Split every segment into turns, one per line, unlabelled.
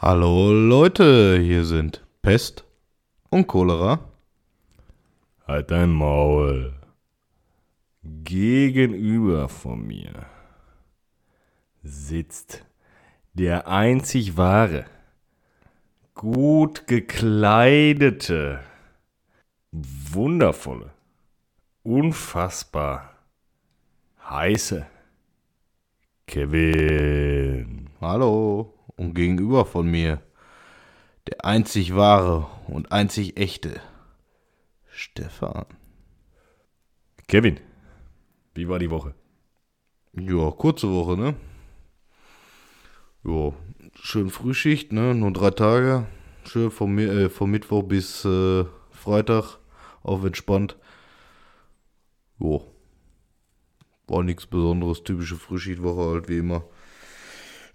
Hallo Leute, hier sind Pest und Cholera.
Halt dein Maul. Gegenüber von mir sitzt der einzig wahre, gut gekleidete, wundervolle, unfassbar heiße Kevin.
Hallo und gegenüber von mir der einzig wahre und einzig echte Stefan.
Kevin, wie war die Woche?
Ja, kurze Woche, ne? Ja, schön Frühschicht, ne? Nur drei Tage. Schön vom, äh, vom Mittwoch bis äh, Freitag auf entspannt. Jo. War nichts Besonderes, typische Frühschichtwoche halt wie immer.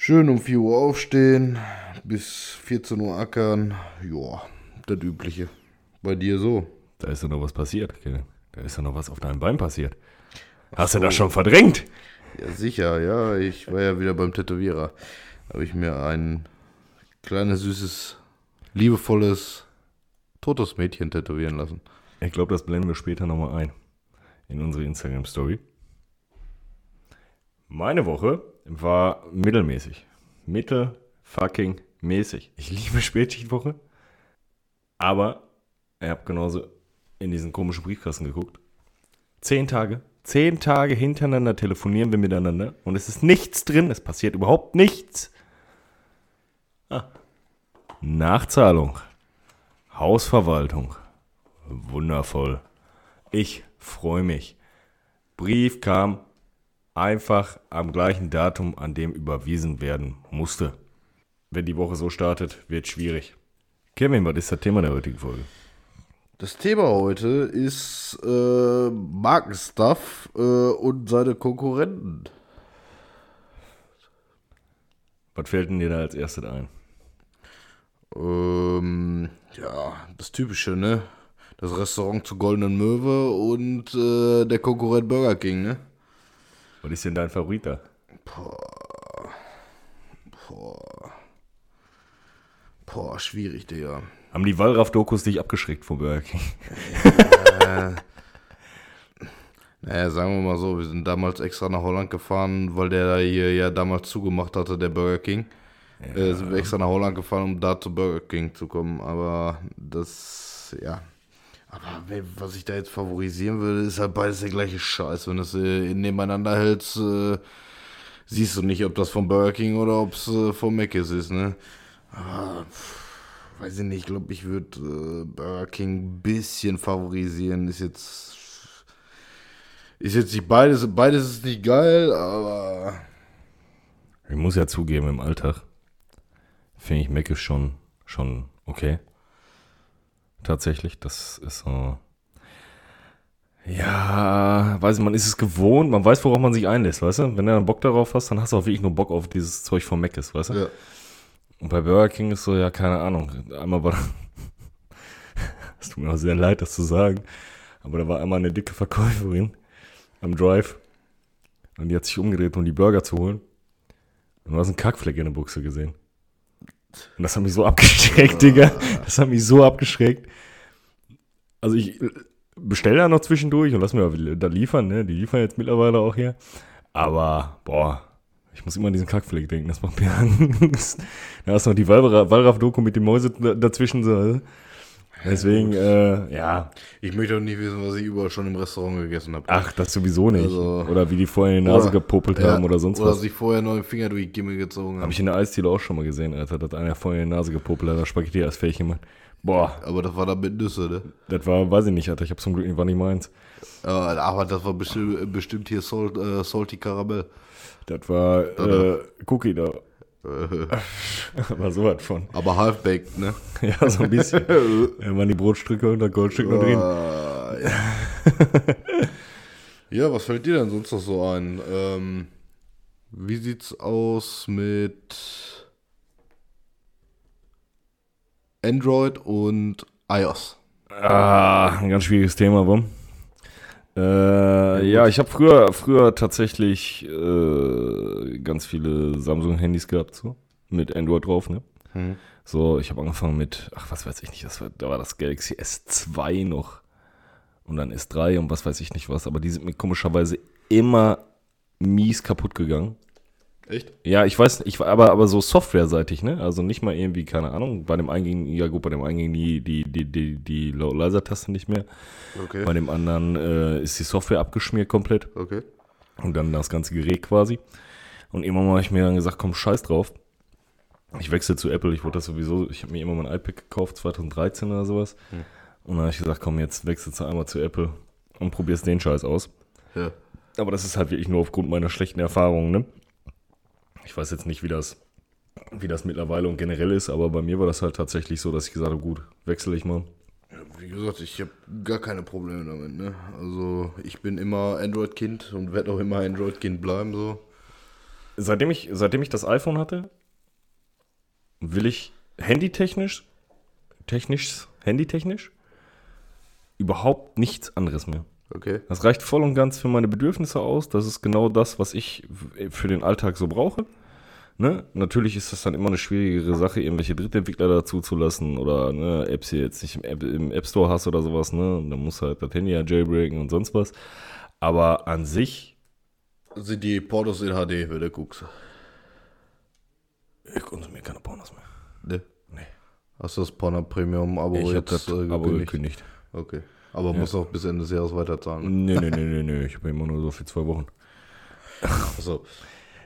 Schön um 4 Uhr aufstehen, bis 14 Uhr ackern. Ja, das Übliche. Bei dir so.
Da ist ja noch was passiert, Kevin. Da ist ja noch was auf deinem Bein passiert. Hast du das schon verdrängt?
Ja, sicher, ja. Ich war ja wieder beim Tätowierer. Habe ich mir ein kleines, süßes, liebevolles, totes Mädchen tätowieren lassen.
Ich glaube, das blenden wir später nochmal ein. In unsere Instagram-Story. Meine Woche war mittelmäßig. Mittel fucking mäßig. Ich liebe Spätschichtwoche. Aber ich habe genauso in diesen komischen Briefkasten geguckt. Zehn Tage. Zehn Tage hintereinander telefonieren wir miteinander und es ist nichts drin. Es passiert überhaupt nichts. Ah. Nachzahlung. Hausverwaltung. Wundervoll. Ich freue mich. Brief kam einfach am gleichen Datum, an dem überwiesen werden musste. Wenn die Woche so startet, wird schwierig. Kevin, was ist das Thema der heutigen Folge?
Das Thema heute ist äh, Markenstuff äh, und seine Konkurrenten.
Was fällt denn dir da als erstes ein?
Ähm, ja, das Typische, ne? Das Restaurant zur Goldenen Möwe und äh, der Konkurrent Burger King, ne?
Was ist denn dein Favorit da?
Boah, schwierig, Digga.
Haben die Wallraff-Dokus dich abgeschreckt vom Burger King?
Naja, sagen wir mal so, wir sind damals extra nach Holland gefahren, weil der da hier ja damals zugemacht hatte, der Burger King. Äh, sind wir extra nach Holland gefahren, um da zu Burger King zu kommen. Aber das, ja. Aber was ich da jetzt favorisieren würde, ist halt beides der gleiche Scheiß. Wenn du es äh, nebeneinander hältst, äh, siehst du nicht, ob das von Burger King oder ob es äh, von Mc's ist, ne? Aber, weiß ich nicht, ich glaube, ich würde äh, Burger King ein bisschen favorisieren. Ist jetzt ist jetzt nicht beides, beides ist nicht geil, aber
Ich muss ja zugeben, im Alltag finde ich Mecke schon, schon okay. Tatsächlich, das ist so. Ja, weiß ich, man ist es gewohnt, man weiß, worauf man sich einlässt, weißt du? Wenn du dann Bock darauf hast, dann hast du auch wirklich nur Bock auf dieses Zeug von Meckes, weißt du?
ja.
Und bei Burger King ist so, ja, keine Ahnung. Einmal war. Es tut mir auch sehr leid, das zu sagen. Aber da war einmal eine dicke Verkäuferin am Drive. Und die hat sich umgedreht, um die Burger zu holen. Und du hast einen Kackfleck in der Buchse gesehen. Und das hat mich so abgeschreckt, Digga. Das hat mich so abgeschreckt. Also ich bestelle da noch zwischendurch und lass mir da liefern, ne? Die liefern jetzt mittlerweile auch hier. Aber, boah, ich muss immer an diesen Kackfleck denken, das macht mir Angst. Da hast du noch die Wallra- Wallraff-Doku mit den Mäuse da- dazwischen. So. Deswegen, äh, ja,
Ich möchte auch nicht wissen, was ich überall schon im Restaurant gegessen habe.
ach, das sowieso nicht.
Also-
oder wie die vorher in die Nase
Oder-
gepopelt
Ja,
haben oder sonst
Oder
was.
sich vorher noch den Finger durch die Gimmel gezogen haben.
Habe ich in der Eisdiele auch schon mal gesehen, Alter. Da hat einer vorher in die Nase gepopelt, hat das Spaghetti als fähig gemacht. Boah,
aber das war dann mit Nüsse, ne?
das war, weiß ich nicht, Alter. Ich habe zum Glück nicht, war nicht meins.
Äh, aber das war bestimmt, bestimmt hier Salt, äh, Salty Karamell.
Das war äh, Cookie da.
Äh,
war sowas von.
aber half-baked, ne?
Ja, so ein bisschen. da waren die Brotstücke und das Goldstück noch drin.
Ja. was fällt dir denn sonst noch so ein? Ähm, wie sieht's aus mit Android und iOS?
Ah, ein ganz schwieriges Thema, Wum. Äh, ja, ich habe früher, früher tatsächlich äh, ganz viele Samsung-Handys gehabt, so. Mit Android drauf, ne?
Hm.
So, ich habe angefangen mit, ach, was weiß ich nicht, das war, da war das Galaxy S2 noch. Und dann S3 und was weiß ich nicht was. Aber die sind mir komischerweise immer mies kaputt gegangen.
Echt?
Ja, ich weiß, ich war aber, aber so softwareseitig, ne? Also nicht mal irgendwie, keine Ahnung, bei dem einen ging, ja gut, bei dem einen ging die, die, die, die, die Low-Laser-Taste nicht mehr.
Okay.
Bei dem anderen äh, ist die Software abgeschmiert komplett.
Okay.
Und dann das ganze Gerät quasi. Und irgendwann mal habe ich mir dann gesagt, komm, scheiß drauf. Ich wechsle zu Apple. Ich wollte das sowieso, ich habe mir immer mein iPad gekauft, 2013 oder sowas.
Hm.
Und dann habe ich gesagt, komm, jetzt wechselst du einmal zu Apple und probierst den Scheiß aus.
Ja.
Aber das ist halt wirklich nur aufgrund meiner schlechten Erfahrungen, ne? Ich weiß jetzt nicht, wie das, wie das mittlerweile und generell ist, aber bei mir war das halt tatsächlich so, dass ich gesagt habe, gut, wechsle ich mal.
Ja, Wie gesagt, ich habe gar keine Probleme damit, ne? Also ich bin immer Android-Kind und werde auch immer Android-Kind bleiben, so.
Seitdem ich, seitdem ich das iPhone hatte, will ich handytechnisch, technisch, handytechnisch, überhaupt nichts anderes mehr.
Okay.
Das reicht voll und ganz für meine Bedürfnisse aus. Das ist genau das, was ich für den Alltag so brauche. Ne? Natürlich ist das dann immer eine schwierigere Sache, irgendwelche Drittentwickler dazu zu lassen oder ne, Apps hier jetzt nicht im App, im App Store hast oder sowas. Ne? Und dann musst du halt das Handy ja jailbreaken und sonst was. Aber an sich,
Sind die Portos in HD, wenn du guckst?
ich konsumiere keine Pornos mehr.
Ne?
Nee.
Hast du das Porno Premium Abo
ich
jetzt
das
äh,
Abo
gekündigt?
gekündigt.
Okay. Aber muss auch bis Ende des Jahres weiterzahlen.
Nee, nee, nee, nee, nee. Ich habe immer nur so für zwei Wochen.
Achso.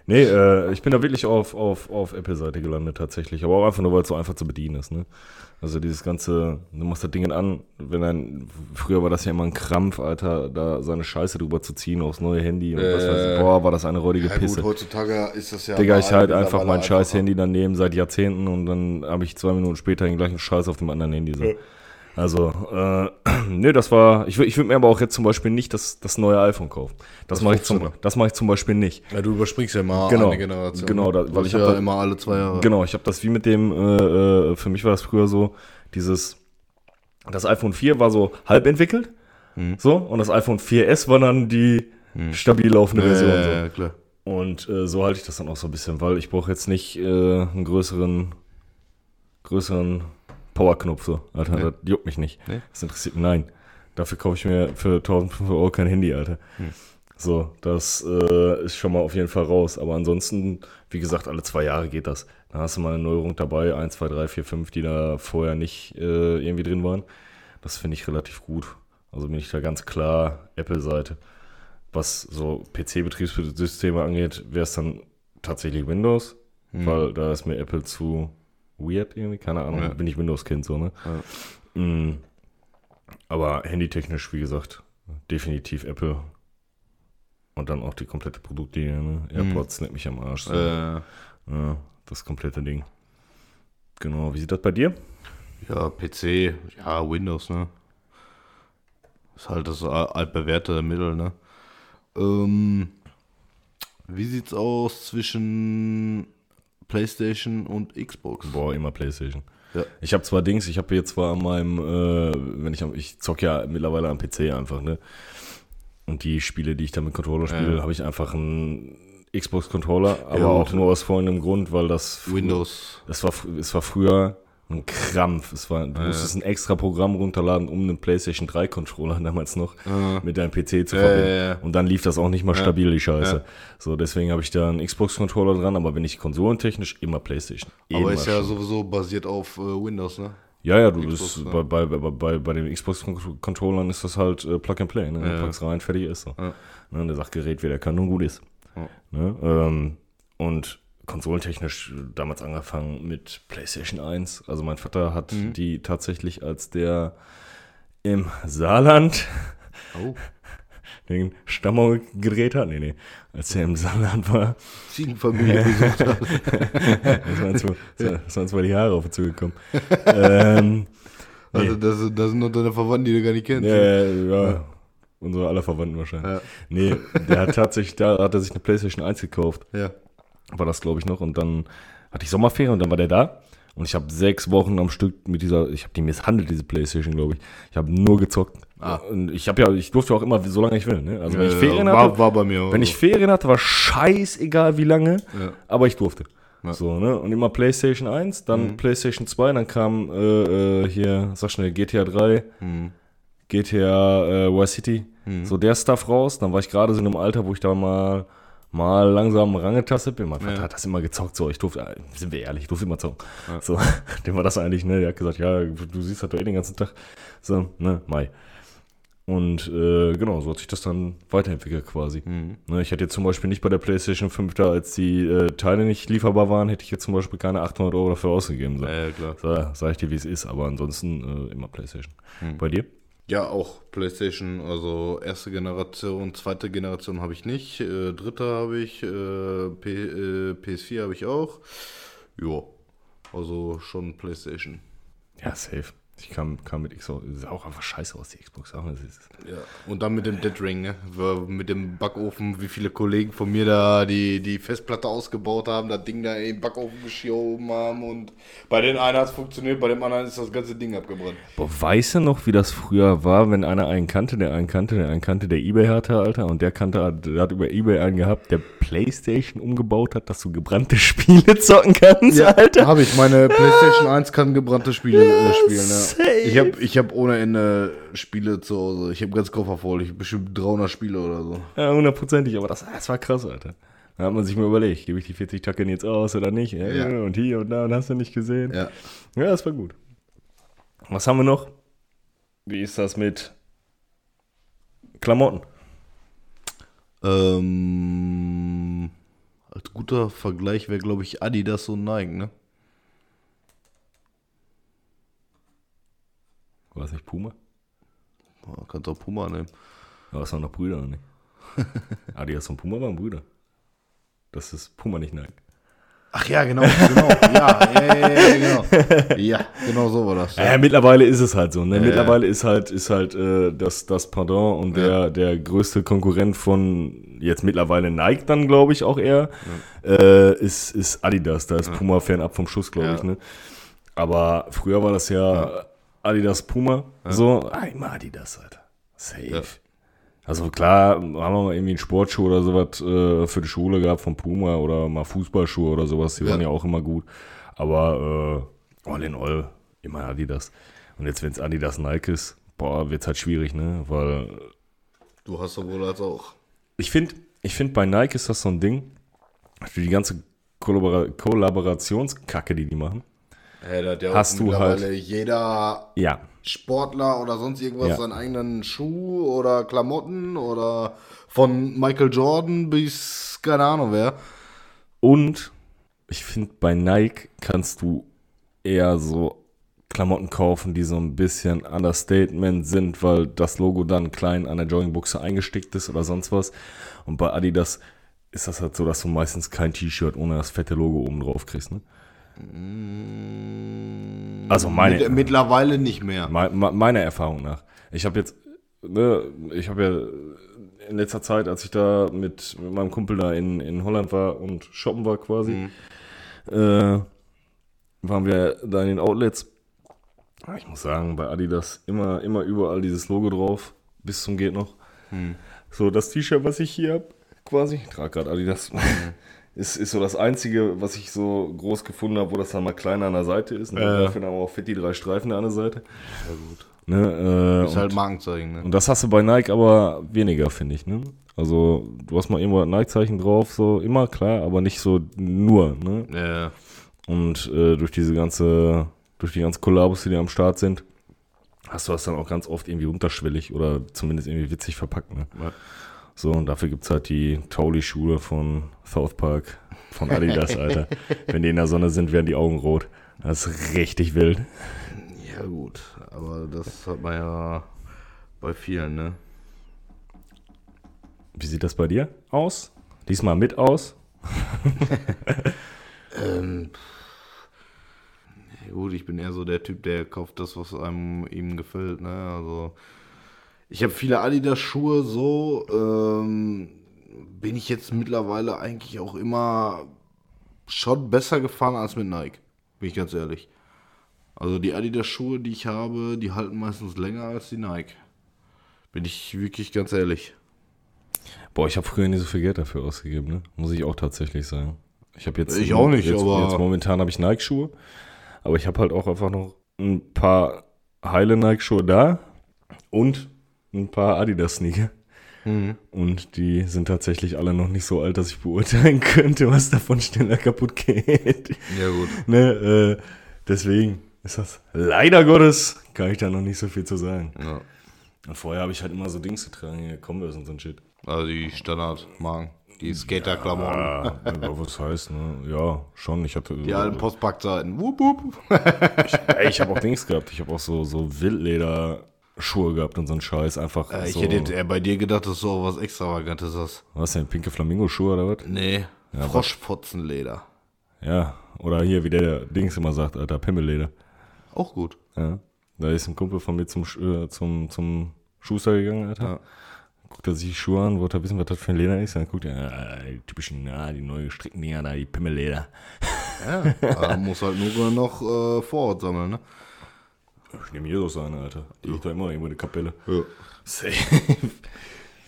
Nee, äh, ich bin da wirklich auf, auf, auf Apple-Seite gelandet tatsächlich. Aber auch einfach nur, weil es so einfach zu bedienen ist. Ne? Also dieses ganze, du machst das Ding an, wenn ein, früher war das ja immer ein Krampf, Alter, da seine Scheiße drüber zu ziehen aufs neue Handy und was weiß ich.
Äh,
Boah, war das eine räudige
Ja,
Pisse.
gut, heutzutage ist das ja.
Digga, ich halt einfach mein scheiß. Handy daneben seit Jahrzehnten und dann habe ich zwei Minuten später den gleichen Scheiß auf dem anderen Handy. So. Also, äh, nee, das war, ich, ich würde mir aber auch jetzt zum Beispiel nicht das, das neue iPhone kaufen. Das,
Das
mache ich, zum-
15er.
das mach ich zum Beispiel nicht.
Ja, du überspringst ja mal
Genau.
eine Generation.
Genau, da- weil ich
ja
da-
immer alle zwei Jahre.
Genau, ich habe das wie mit dem, äh, äh, für mich war das früher so, dieses, das iPhone 4 war so halb entwickelt,
Mhm.
so, und das iPhone 4S war dann die stabil laufende
Ja,
Version.
ja,
so.
ja, klar.
Und äh, so halte ich das dann auch so ein bisschen, weil ich brauche jetzt nicht äh, einen größeren, größeren Powerknopf so. Alter,
Nee.
das juckt mich nicht.
Nee?
Das interessiert mich. Nein. Dafür kaufe ich mir für 1500 Euro kein Handy, Alter.
Hm.
So, das äh, ist schon mal auf jeden Fall raus. Aber ansonsten, wie gesagt, alle zwei Jahre geht das. Dann hast du mal eine Neuerung dabei, 1, 2, 3, 4, 5, die da vorher nicht äh, irgendwie drin waren. Das finde ich relativ gut. Also bin ich da ganz klar Apple-Seite. Was so PC-Betriebssysteme angeht, wäre es dann tatsächlich Windows,
Hm.
weil da ist mir Apple zu weird irgendwie, keine Ahnung,
Ja.
bin ich Windows-Kind so, ne? Mm. Aber handytechnisch, wie gesagt, definitiv Apple. Und dann auch die komplette Produktlinie, ne? AirPods nimmt mich am Arsch. So.
Äh,
Ja, das komplette Ding. Genau, wie sieht das bei dir?
ja, PC, ja, Windows, ne? Ist halt das al- altbewährte Mittel, ne? Ähm, wie sieht's aus zwischen PlayStation und Xbox?
Boah, immer Playstation.
Ja.
Ich habe zwar Dings, ich habe jetzt zwar an meinem, äh, wenn ich am, ich zock ja mittlerweile am PC einfach, ne? Und die Spiele, die ich dann mit Controller spiele,
Ja.
habe ich einfach einen Xbox-Controller, aber
Ja,
auch nur aus folgendem Grund, weil das
Windows.
Es war, es war früher ein Krampf. Es war, du
Ja,
musstest ein extra Programm runterladen, um einen PlayStation 3 Controller damals noch
Äh,
mit deinem PC zu
Ja,
verbinden.
ja, ja.
Und dann lief das auch nicht mal
Ja.
stabil, die Scheiße.
Ja.
So, deswegen habe ich da einen Xbox-Controller dran, aber wenn ich konsolentechnisch, immer PlayStation.
aber
Immer
ist ja
schon.
sowieso basiert auf äh, Windows, ne?
Ja, ja, du
Xbox,
bist,
ja.
bei, bei, bei, bei, den Xbox-Controllern ist das halt äh, Plug and Play. Ne? Du
Ja.
packst rein, fertig ist so.
Ja.
Ne? Der sagt Gerät, wie der kann und gut ist.
Ja.
Ne? Ähm, und konsolentechnisch äh, damals angefangen mit PlayStation 1. Also mein Vater hat
Mhm.
die tatsächlich, als der im Saarland
Oh,
den Stammau gedreht hat. Nee, nee. Als er im Saarland war,
Ziegenfamilie besucht hat.
das waren zwar, das waren zwar die Haare auf ihn zugekommen. ähm,
Also, das, sind- das sind noch deine Verwandten, die du gar nicht kennst.
Ja, ja, unsere aller Verwandten wahrscheinlich.
Ja.
Nee, der hat tatsächlich, da hat er sich eine Playstation 1 gekauft,
ja.
War das glaube ich noch. Und dann hatte ich Sommerferien und dann war der da. Und ich habe sechs Wochen am Stück mit dieser, ich habe die misshandelt, diese Playstation, glaube ich. Ich habe nur gezockt.
Ah.
Und ich habe ja, ich durfte auch immer, so lange ich will. Ne? Also wenn ich
Äh,
Ferien
war,
hatte,
war bei mir.
wenn
so.
ich Ferien hatte, war scheißegal wie lange,
Ja.
aber ich durfte.
Ja.
So, ne? Und immer PlayStation 1, dann
Mhm.
PlayStation 2, dann kam äh, äh, hier, sag schnell, GTA 3,
Hm.
GTA äh, Vice City,
Mhm.
so der Stuff raus. Dann war ich gerade so in einem Alter, wo ich da mal, mal langsam rangetastet bin. Mein Vater
Ja.
hat das immer gezockt, so, ich durfte, äh, sind wir ehrlich, ich durfte immer zocken.
Ja.
So, dem war das eigentlich, ne? Der hat gesagt, ja, du siehst das doch eh den ganzen Tag. So, ne, Mai. Und äh, genau, so hat sich das dann weiterentwickelt quasi.
Hm.
Ne, ich hätte jetzt zum Beispiel nicht bei der PlayStation 5 da, als die äh, Teile nicht lieferbar waren, hätte ich jetzt zum Beispiel keine 800 Euro dafür ausgegeben. So.
Ja, klar.
So, sag ich dir, wie es ist, aber ansonsten äh, immer PlayStation.
Hm.
Bei dir?
Ja, auch PlayStation, also erste Generation, zweite Generation habe ich nicht, äh, dritte habe ich, äh, äh, PS4 habe ich auch. Ja, also schon PlayStation.
Ja, safe. Ich kam, kam mit Xbox, sah auch einfach scheiße aus, die Xbox. Auch, das ist,
Ja, und dann mit dem Dead Ring, ne? Mit dem Backofen, wie viele Kollegen von mir da die, die Festplatte ausgebaut haben, das Ding da in den Backofen geschoben haben und bei den einen hat es funktioniert, bei dem anderen ist das ganze Ding abgebrannt.
Boah, weißt du noch, wie das früher war, wenn einer einen kannte, der einen kannte, der einen kannte, der Ebay hatte, Alter, und der kannte, der hat über Ebay einen gehabt, der Playstation umgebaut hat, dass du gebrannte Spiele zocken kannst, Alter.
habe ich. Meine PlayStation 1 kann gebrannte Spiele äh, spielen, ja.
Safe.
Ich habe ich hab ohne Ende Spiele zu Hause. Ich habe ganz Koffer voll. Ich hab bestimmt 300 Spiele oder so.
Ja, hundertprozentig, aber das, das war krass, Alter. Da hat man sich mal überlegt, gebe ich die 40 Tacken jetzt aus oder nicht? Ja. Und hier und da und hast du nicht gesehen.
Ja.
Ja, das war gut. Was haben wir noch? Wie ist das mit Klamotten?
Ähm, als guter Vergleich wäre, glaube ich, Adidas und Nike, ne?
Das nicht Puma?
Boah, Kannst auch Puma nehmen.
Ja, das waren doch Brüder, oder nicht? Adidas und Puma waren Brüder. Das ist Puma, nicht Nike.
Ach ja, genau, genau. ja, ja, ja, ja, genau. Ja, genau so war das.
Ja, Äh, mittlerweile ist es halt so. Ne?
Ja,
mittlerweile ist halt, ist halt äh, das, das Pendant und der, der größte Konkurrent von jetzt mittlerweile Nike dann, glaube ich, auch eher, äh, ist, ist Adidas. Da ist Puma fernab vom Schuss, glaube
Ja.
ich. Ne? Aber früher war das ja, Adidas Puma. So, ah, immer Adidas, Alter. Safe.
Ja.
Also klar, haben wir mal irgendwie einen Sportschuh oder sowas äh, für die Schule gehabt von Puma oder mal Fußballschuhe oder sowas, die
Ja.
waren ja auch immer gut. Aber äh, all in all immer Adidas. Und jetzt, wenn es Adidas Nike ist, boah, wird es halt schwierig, ne? Weil
Du hast sowohl als auch.
ich finde, ich find, bei Nike ist das so ein Ding, für die ganze Kollabora Kollaborationskacke, die die machen.
Hat ja
Hast du
mittlerweile jeder
Ja,
Sportler oder sonst irgendwas
Ja.
seinen eigenen Schuh oder Klamotten oder von Michael Jordan bis keine Ahnung wer.
Und ich finde, bei Nike kannst du eher so Klamotten kaufen, die so ein bisschen Understatement sind, weil das Logo dann klein an der Joggingbuchse eingestickt ist oder sonst was. Und bei Adidas ist das halt so, dass du meistens kein T-Shirt ohne das fette Logo oben drauf kriegst. Ne? Also meine,
Mit, mittlerweile nicht mehr.
Me- me- meiner Erfahrung nach. Ich habe jetzt, ne, ich habe ja in letzter Zeit, als ich da mit, mit meinem Kumpel da in, in Holland war und shoppen war quasi, äh, waren wir da in den Outlets. Ich muss sagen, bei Adidas immer, immer überall dieses Logo drauf, bis zum geht noch. So, das T-Shirt, was ich hier habe, quasi, ich trage gerade Adidas, ist, ist so das einzige, was ich so groß gefunden habe, wo das dann mal kleiner an der Seite ist. Ne?
Ja.
Dafür dann aber auch fett die drei Streifen an der Seite.
Ja, gut.
Ne, äh,
Ist
und,
halt Markenzeichen, ne?
und das hast du bei Nike aber weniger, finde ich. Ne? Also, du hast mal irgendwo ein Nike-Zeichen drauf, so immer, klar, aber nicht so nur. Ne?
Ja,
Und äh, durch diese ganze, durch die ganzen Kollabos, die da am Start sind, hast du das dann auch ganz oft irgendwie unterschwellig oder zumindest irgendwie witzig verpackt. Ne?
Ja.
So, und dafür gibt es halt die Tauli-Schuhe von South Park, von Adidas, Alter. Wenn die in der Sonne sind, werden die Augen rot. Das ist richtig wild.
Ja, gut. Aber das hat man ja bei vielen, ne?
Wie sieht das bei dir aus? Diesmal mit aus?
Ähm, gut, ich bin eher so der Typ, der kauft das, was einem ihm gefällt, ne? Also, ich habe viele Adidas-Schuhe so, ähm, bin ich jetzt mittlerweile eigentlich auch immer schon besser gefahren als mit Nike, bin ich ganz ehrlich. Also die Adidas-Schuhe, die ich habe, die halten meistens länger als die Nike. Bin ich wirklich ganz ehrlich.
Boah, ich habe früher nie so viel Geld dafür ausgegeben, ne? Muss ich auch tatsächlich sagen.
Ich habe jetzt
Ich auch nicht,
jetzt,
aber-
jetzt momentan habe ich Nike Schuhe, aber ich habe halt auch einfach noch ein paar heile Nike Schuhe da und ein paar Adidas Sneaker.
Mhm.
Und die sind tatsächlich alle noch nicht so alt, dass ich beurteilen könnte, was davon schneller kaputt geht.
Ja, gut.
ne, äh, deswegen ist das leider Gottes, kann ich da noch nicht so viel zu sagen.
Ja.
Und vorher habe ich halt immer so Dings getragen, hier Converse und so ein Shit.
Also die Standardmarken. Die Skater-Klamotten.
Ah, ja, was heißt, ne? Ja, schon. Ich hatte.
Die alten Postpackzeiten. Wupp, wupp.
Ey, ich habe auch Dings gehabt. Ich habe auch so, so Wildleder-Schuhe gehabt und so einen Scheiß. Einfach.
Äh, ich
so,
hätte jetzt eher bei dir gedacht, dass du auch was Extravagantes hast.
Was denn? Pinke Flamingo-Schuhe oder was?
Nee, Froschfotzenleder.
Ja. Oder hier, wie der Dings immer sagt, Alter, Pimmelleder.
Auch gut.
Ja. Da ist ein Kumpel von mir zum, äh, zum, zum Schuster gegangen, Alter.
Ja.
Guckt er sich die Schuhe an, wollte er wissen, was das für ein Leder ist. Dann guckt er, ah, die typischen, ja, die neu gestrickten Dinger da, die Pimmelleder.
Ja, da muss halt nur noch äh, Vorort sammeln, ne?
Ich nehme so seine, Alter. Die liegt da immer irgendwo in der Kapelle.
Ja.
Safe.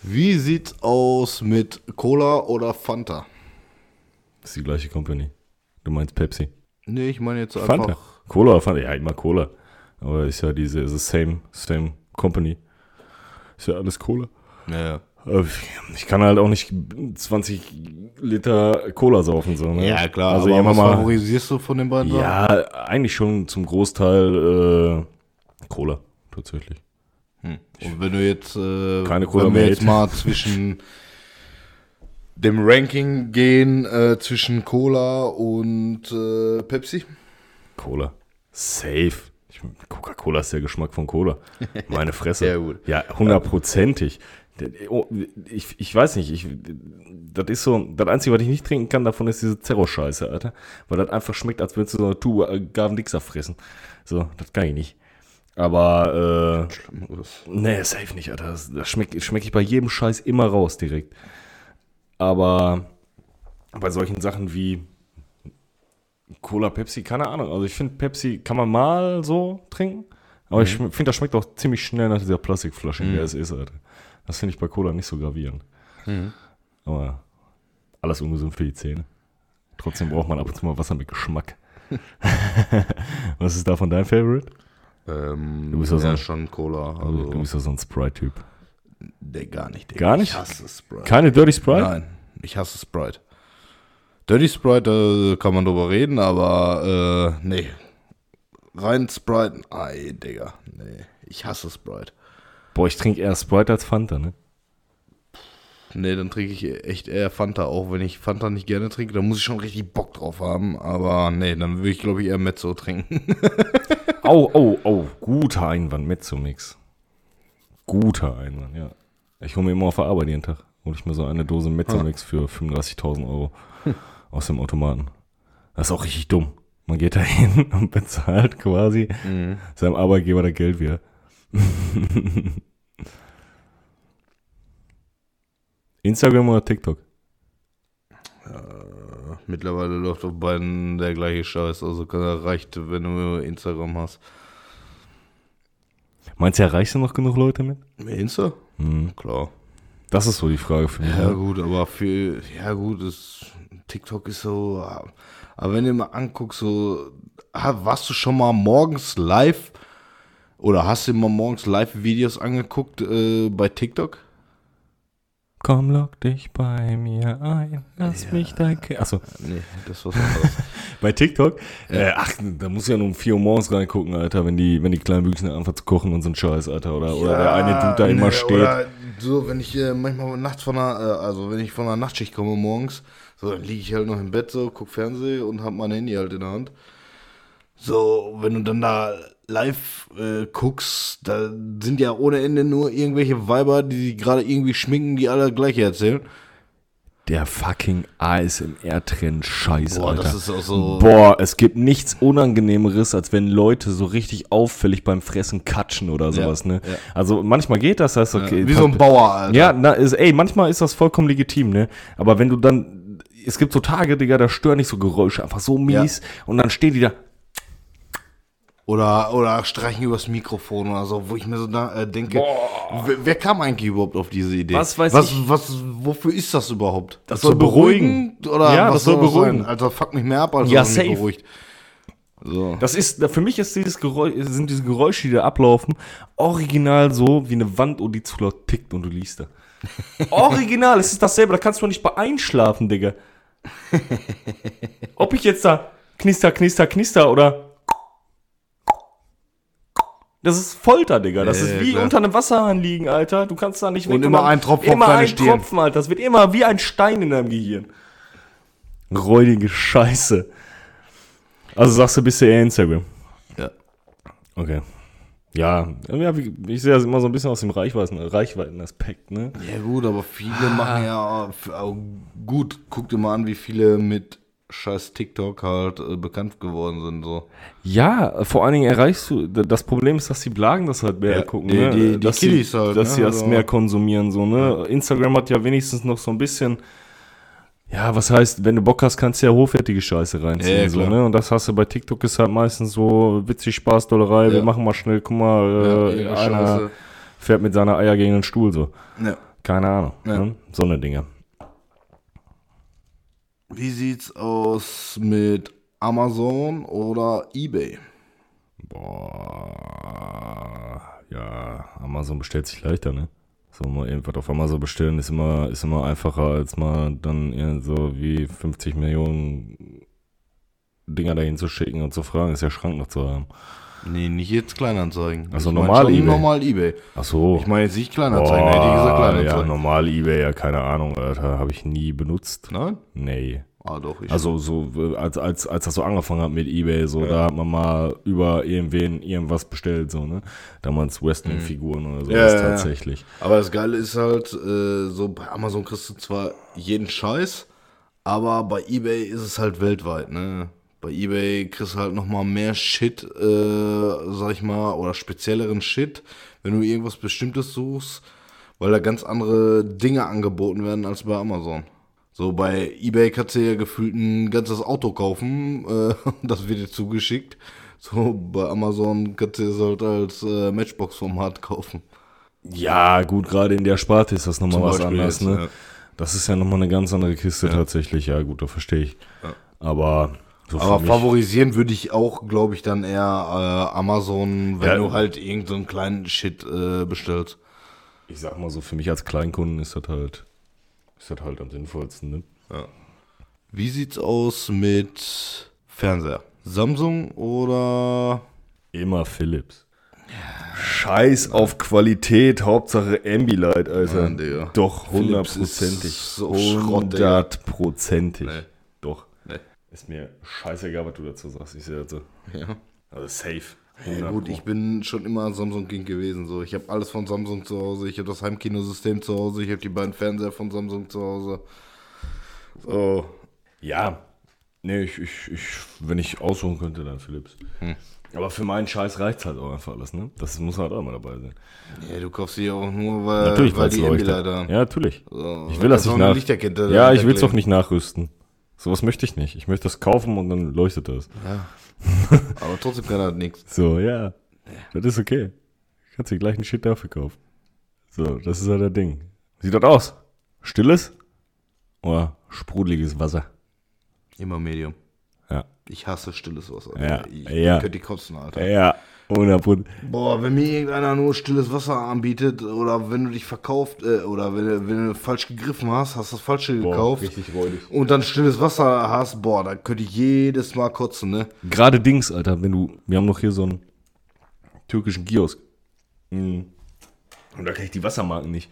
Wie sieht's aus mit Cola oder Fanta?
Das ist die gleiche Company. Du meinst Pepsi.
Nee, ich meine jetzt einfach.
Fanta. Cola oder Fanta? Ja, immer Cola. Aber ist ja diese, ist same, same company. Ist ja alles Cola.
Ja, ja.
Ich- kann halt auch nicht 20 Liter Cola saufen, so, ne?
ja klar,
Also
aber was
mal.
favorisierst du von den beiden?
Ja, eigentlich schon zum Großteil äh, Cola, tatsächlich.
Hm. Und wenn du jetzt, äh,
Keine Cola
wenn wir jetzt mal zwischen dem Ranking gehen, äh, zwischen Cola und äh, Pepsi?
Cola. Safe. Coca-Cola ist der Geschmack von Cola. Meine Fresse.
Sehr gut.
Ja, hundertprozentig. Oh, Ich, ich weiß nicht, ich, das ist so, das Einzige, was ich nicht trinken kann davon, ist diese Zerro-Scheiße, Alter. Weil das einfach schmeckt, als würdest du so eine Tube äh, Gavendixer fressen. So, das kann ich nicht. Aber, äh, nee, safe nicht, Alter. Das, das schmeckt schmeck ich bei jedem Scheiß immer raus direkt. Aber bei solchen Sachen wie Cola, Pepsi, keine Ahnung. Also ich finde, Pepsi kann man mal so trinken. Aber ich finde, das schmeckt auch ziemlich schnell nach dieser Plastikflasche, in der es ist, Alter. Das finde ich bei Cola nicht so gravierend. Aber alles ungesund für die Zähne. Trotzdem braucht man ab und zu mal Wasser mit Geschmack. Was ist davon dein Favorite?
Ähm,
Du bist ja so ein-
schon Cola.
Also,
Also,
du bist ja so ein Sprite-Typ.
nee, gar nicht. Digga.
Gar nicht?
Ich hasse Sprite.
Keine Dirty Sprite?
Nein, ich hasse Sprite. Dirty Sprite, da kann man drüber reden, aber äh, nee. Rein Sprite, ei, Digga. Nee, ich hasse Sprite.
Boah, ich trinke eher Sprite als Fanta, ne?
Nee, dann trinke ich echt eher Fanta, auch wenn ich Fanta nicht gerne trinke, dann muss ich schon richtig Bock drauf haben, aber nee, dann würde ich glaube ich eher Mezzo trinken.
Oh, oh, oh, guter Einwand, Mezzo-Mix. Guter Einwand, ja. Ich hole mir immer auf der Arbeit jeden Tag. Hole ich mir so eine Dose Mezzo-Mix für 35.000 Euro aus dem Automaten. Das ist auch richtig dumm. Man geht da hin und bezahlt quasi seinem Arbeitgeber das Geld wieder. Instagram oder TikTok?
Mittlerweile läuft auf beiden der gleiche Scheiß, also reicht, wenn du Instagram hast.
Meinst du, erreichst du noch genug Leute mit?
Insta?
Hm.
Klar.
Das ist so die Frage für mich.
Ja
ne?
gut, aber für, ja gut, das, TikTok ist so, aber wenn du mal anguckst, so, warst du schon mal morgens live oder hast du mal morgens Live-Videos angeguckt äh, bei TikTok?
Komm, lock dich bei mir ein. Lass mich dein Kind. Achso,
Nee, das war was
bei TikTok? Äh, ach, da muss ja nur um 4 Uhr morgens reingucken, Alter, wenn die, wenn die kleinen Büchsen anfangen zu kochen und so ein Scheiß, Alter. Oder, oder der eine Dude da immer
ne,
steht.
Oder so, wenn ich äh, manchmal nachts von einer, äh, also wenn ich von einer Nachtschicht komme morgens, so, dann liege ich halt noch im Bett so, guck Fernsehen und hab mein Handy halt in der Hand. So, wenn du dann da live äh, guckst, da sind ja ohne Ende nur irgendwelche Weiber, die sich gerade irgendwie schminken, die alle gleich erzählen.
Der fucking ASMR-Trend Scheiß,
Boah,
Alter.
das ist auch so.
Boah, es gibt nichts Unangenehmeres, als wenn Leute so richtig auffällig beim Fressen katschen oder sowas, ne?
ja.
Also manchmal geht das, das ist okay.
Wie so ein Bauer, Alter.
Ja, na, ist, ey, manchmal ist das vollkommen legitim, ne? Aber wenn du dann, es gibt so Tage, Digga, da stören nicht so Geräusche, einfach so mies. Und dann stehen die da,
Oder, oder streichen übers Mikrofon oder so, wo ich mir so da, äh, denke, wer, wer kam eigentlich überhaupt auf diese Idee?
Was weiß
was,
ich?
Was, wofür ist das überhaupt?
Das soll beruhigen.
Oder
Ja,
was
das soll
das
beruhigen.
Sein? Alter, fuck mich mehr ab, als
Ja,
mich
safe.
beruhigt. So.
Das ist, für mich ist dieses Geräusch, sind diese Geräusche, die da ablaufen, original so wie eine Wand, und die zu laut tickt und du liest da. Original, es ist dasselbe, da kannst du nicht bei einschlafen, Digga. Ob ich jetzt da knister, knister, knister oder. Das ist Folter, Digga. Das ist wie
klar.
unter einem Wasserhahn liegen, Alter. Du kannst da nicht
Und immer ein Tropfen
Immer ein
Stirn.
Tropfen, Alter. Das wird immer wie ein Stein in deinem Gehirn. Räudige Scheiße. Also sagst du, bist du eher Instagram.
Ja.
Okay. Ja, ich sehe das immer so ein bisschen aus dem Reichweiten, Reichweitenaspekt, ne?
Ja gut, aber viele machen ja auch gut. Guck dir mal an, wie viele mit scheiß TikTok halt äh, bekannt geworden sind. So.
Ja, vor allen Dingen erreichst du, das Problem ist, dass die Blagen das halt mehr
Ja,
gucken,
die-
ne?
die- die
dass
Kiddies
sie,
halt,
dass
ne?
sie das
Also-
mehr konsumieren, so, ne? Instagram hat ja wenigstens noch so ein bisschen, ja, was heißt, wenn du Bock hast, kannst du ja hochwertige Scheiße reinziehen,
Ja, ja,
so, ne? Und das hast du bei TikTok ist halt meistens so witzig, Spaß, Dollerei, wir
Ja.
machen mal schnell, guck mal, äh,
Ja,
einer
Scheiße.
fährt mit seiner Eier gegen den Stuhl, so.
Ja.
Keine Ahnung,
Ja.
ne? So eine Dinge.
Wie sieht's aus mit Amazon oder eBay?
Boah, ja, Amazon bestellt sich leichter, ne? So mal irgendwas auf Amazon bestellen ist immer, ist immer einfacher, als mal dann so wie 50 Millionen Dinger dahin zu schicken und zu fragen, ist der Schrank noch zu haben.
Nee, nicht jetzt Kleinanzeigen.
Also
Ich mein
normal
schon
eBay.
normal eBay.
Ach so.
Ich meine jetzt nicht Kleinanzeigen, hätte ich gesagt
Boah, ja,
Kleinanzeigen.
normal Ebay, ja, keine Ahnung, Alter, habe ich nie benutzt.
Nein?
Nee.
Ah, doch. Ich
Also so, als, als, als das so angefangen hat mit Ebay, so, da hat man mal über irgendwen irgendwas bestellt, so, ne? Damals Wrestling-Figuren oder so,
Ja,
das
ja, ja.
tatsächlich.
Aber das Geile ist halt, äh, so bei Amazon kriegst du zwar jeden Scheiß, aber bei eBay ist es halt weltweit, ne? Bei eBay kriegst du halt nochmal mehr Shit, äh, sag ich mal, oder spezielleren Shit, wenn du irgendwas Bestimmtes suchst, weil da ganz andere Dinge angeboten werden als bei Amazon. So bei eBay kannst du ja gefühlt ein ganzes Auto kaufen, äh, das wird dir zugeschickt. So bei Amazon kannst du es halt als äh, Matchbox-Format kaufen.
Ja, gut, gerade in der Sparte ist das nochmal was anderes, ne?
ja.
Das ist ja nochmal eine ganz andere Kiste tatsächlich, ja, gut, da verstehe ich. Aber so
Aber favorisieren würde ich auch, glaube ich, dann eher äh, Amazon, wenn
Ja.
du halt irgendeinen so einen kleinen Shit äh, bestellst.
ich sag mal so, für mich als Kleinkunden ist das halt, ist das halt am sinnvollsten, ne?
Wie sieht's aus mit Fernseher? Samsung oder
Immer Philips. Scheiß auf Qualität, Hauptsache Ambilight, Alter.
Nein.
Doch, hundertprozentig.
so.
Hundertprozentig. Ist mir scheißegal, was du dazu sagst. Ich sehe so.
Ja.
Also safe.
Ja,
100
gut, ich bin schon immer ein Samsung-Kind gewesen. So. Ich habe alles von Samsung zu Hause. Ich habe das Heimkinosystem zu Hause. Ich habe die beiden Fernseher von Samsung zu Hause. So.
Ja. Nee, ich, ich, ich, wenn ich aussuchen könnte, dann Philips.
Hm.
Aber für meinen Scheiß reicht halt auch einfach alles, ne? Das muss halt auch mal dabei sein.
Ja, du kaufst sie auch nur, weil,
Natürlich,
weil die. Ambilight haben.
Ja, natürlich.
So,
Ich will das nicht nach.
Lichterkette
Ja, ich will es auch nicht nachrüsten. Sowas möchte ich nicht. Ich möchte das kaufen und dann leuchtet das.
Aber trotzdem kann er nichts.
So, ja. Das ist okay. Kannst dir gleich einen Shit dafür kaufen. So, das ist halt das Ding. Sieht das aus? Stilles? Oder sprudeliges Wasser?
Immer Medium.
Ja.
Ich hasse stilles Wasser.
Ja,
Ich
ja.
könnte die kotzen, Alter.
Ja, 100 Prozent.
Boah, wenn mir irgendeiner nur stilles Wasser anbietet oder wenn du dich verkauft äh, oder wenn, du- wenn du falsch gegriffen hast, hast das Falsche gekauft
richtig räudig.
und dann stilles Wasser hast, boah, da könnte ich jedes Mal kotzen, ne?
Gerade Dings, Alter, wenn du, wir haben noch hier so einen türkischen Kiosk. Mhm. Und da kenne ich die Wassermarken nicht.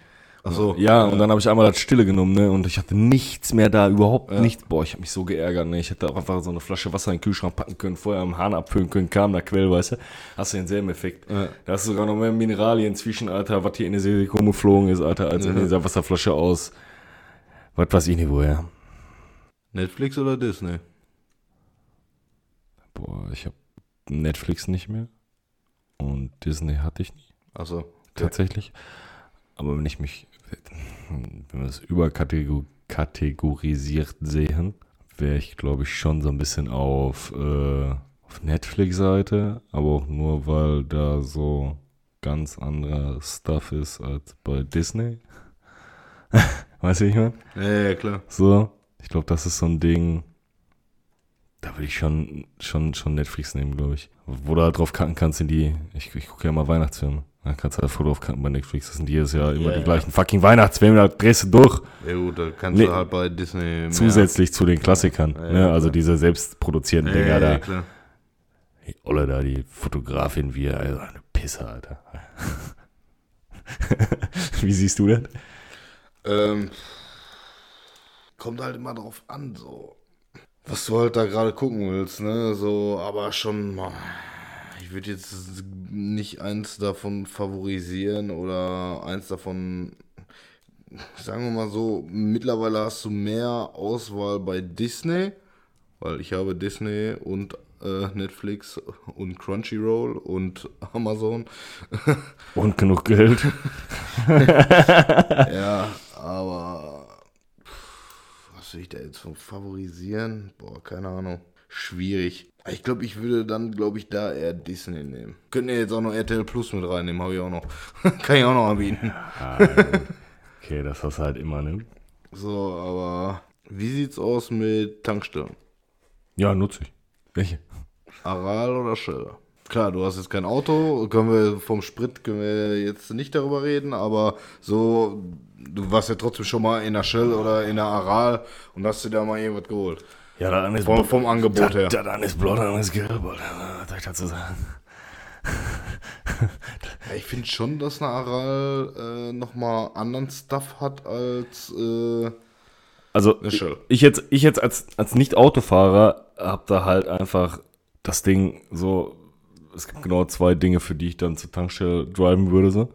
Achso.
Ja, und dann habe ich einmal das Stille genommen, ne? Und ich hatte nichts mehr da, überhaupt nichts. Boah, ich habe mich so geärgert, ne? Ich hätte auch einfach so eine Flasche Wasser in den Kühlschrank packen können, vorher am Hahn abfüllen können, kam da Quell, weißt du? Hast du denselben Effekt. Da hast du sogar noch mehr Mineralien zwischen, Alter, was hier in die Silikon geflogen ist, Alter, als in dieser Wasserflasche aus. Was weiß ich nicht woher.
Netflix oder Disney?
Boah, ich habe Netflix nicht mehr. Und Disney hatte ich nie.
Achso.
tatsächlich. Aber wenn ich mich, wenn wir das überkategorisiert sehen, wäre ich, glaube ich, schon so ein bisschen auf äh, auf Netflix-Seite, aber auch nur, weil da so ganz anderer Stuff ist als bei Disney. weißt du, wie ich meine?
Ja, ja, klar.
So, ich glaube, das ist so ein Ding, da würde ich schon, schon, schon Netflix nehmen, glaube ich. Wo du halt drauf kacken kannst, sind die, ich, ich gucke ja mal Weihnachtsfilme. Da kannst du halt voll drauf kacken bei Netflix. Das sind jedes Jahr immer
Ja,
die gleichen fucking Weihnachtsfilme, da drehst du durch.
Ja gut, da kannst
Nee.
du halt bei Disney.
Zusätzlich zu den Klassikern.
Ja,
ne?
ja,
Also diese selbstproduzierten
ja,
Dinger
ja,
da.
klar.
Hey, Olle da, die Fotografin, wie also eine Pisse, Alter. wie siehst du das?
Ähm, kommt halt immer drauf an, so. Was du halt da gerade gucken willst, ne? So, aber schon mal. Ich würde jetzt nicht eins davon favorisieren oder eins davon. Sagen wir mal so, mittlerweile hast du mehr Auswahl bei Disney, weil ich habe Disney und äh, Netflix und Crunchyroll und Amazon.
Und genug Geld.
Ja, aber was will ich da jetzt von favorisieren? Boah, keine Ahnung. Schwierig. Ich glaube, ich würde dann, glaube ich, da eher Disney nehmen. Könnten ja jetzt auch noch RTL Plus mit reinnehmen, habe ich auch noch. Kann ich auch noch anbieten.
okay, das hast du halt immer, ne?
So, aber wie sieht's aus mit Tankstellen?
Ja, nutze ich. Welche?
Aral oder Shell? Klar, du hast jetzt kein Auto, können wir vom Sprit können wir jetzt nicht darüber reden, aber so, du warst ja trotzdem schon mal in der Shell oder in der Aral und hast dir da mal irgendwas geholt.
Ja, dann ist
Vom, vom Angebot her.
Da, dann ist blau, dann ist gelb, Alter. Was soll ich dazu sagen?
Ja, Ich finde schon, dass eine Aral äh, nochmal anderen Stuff hat als äh,
Also,
Shell.
ich jetzt, ich jetzt als, als Nicht-Autofahrer hab da halt einfach das Ding so, es gibt genau zwei Dinge, für die ich dann zur Tankstelle driven würde, so.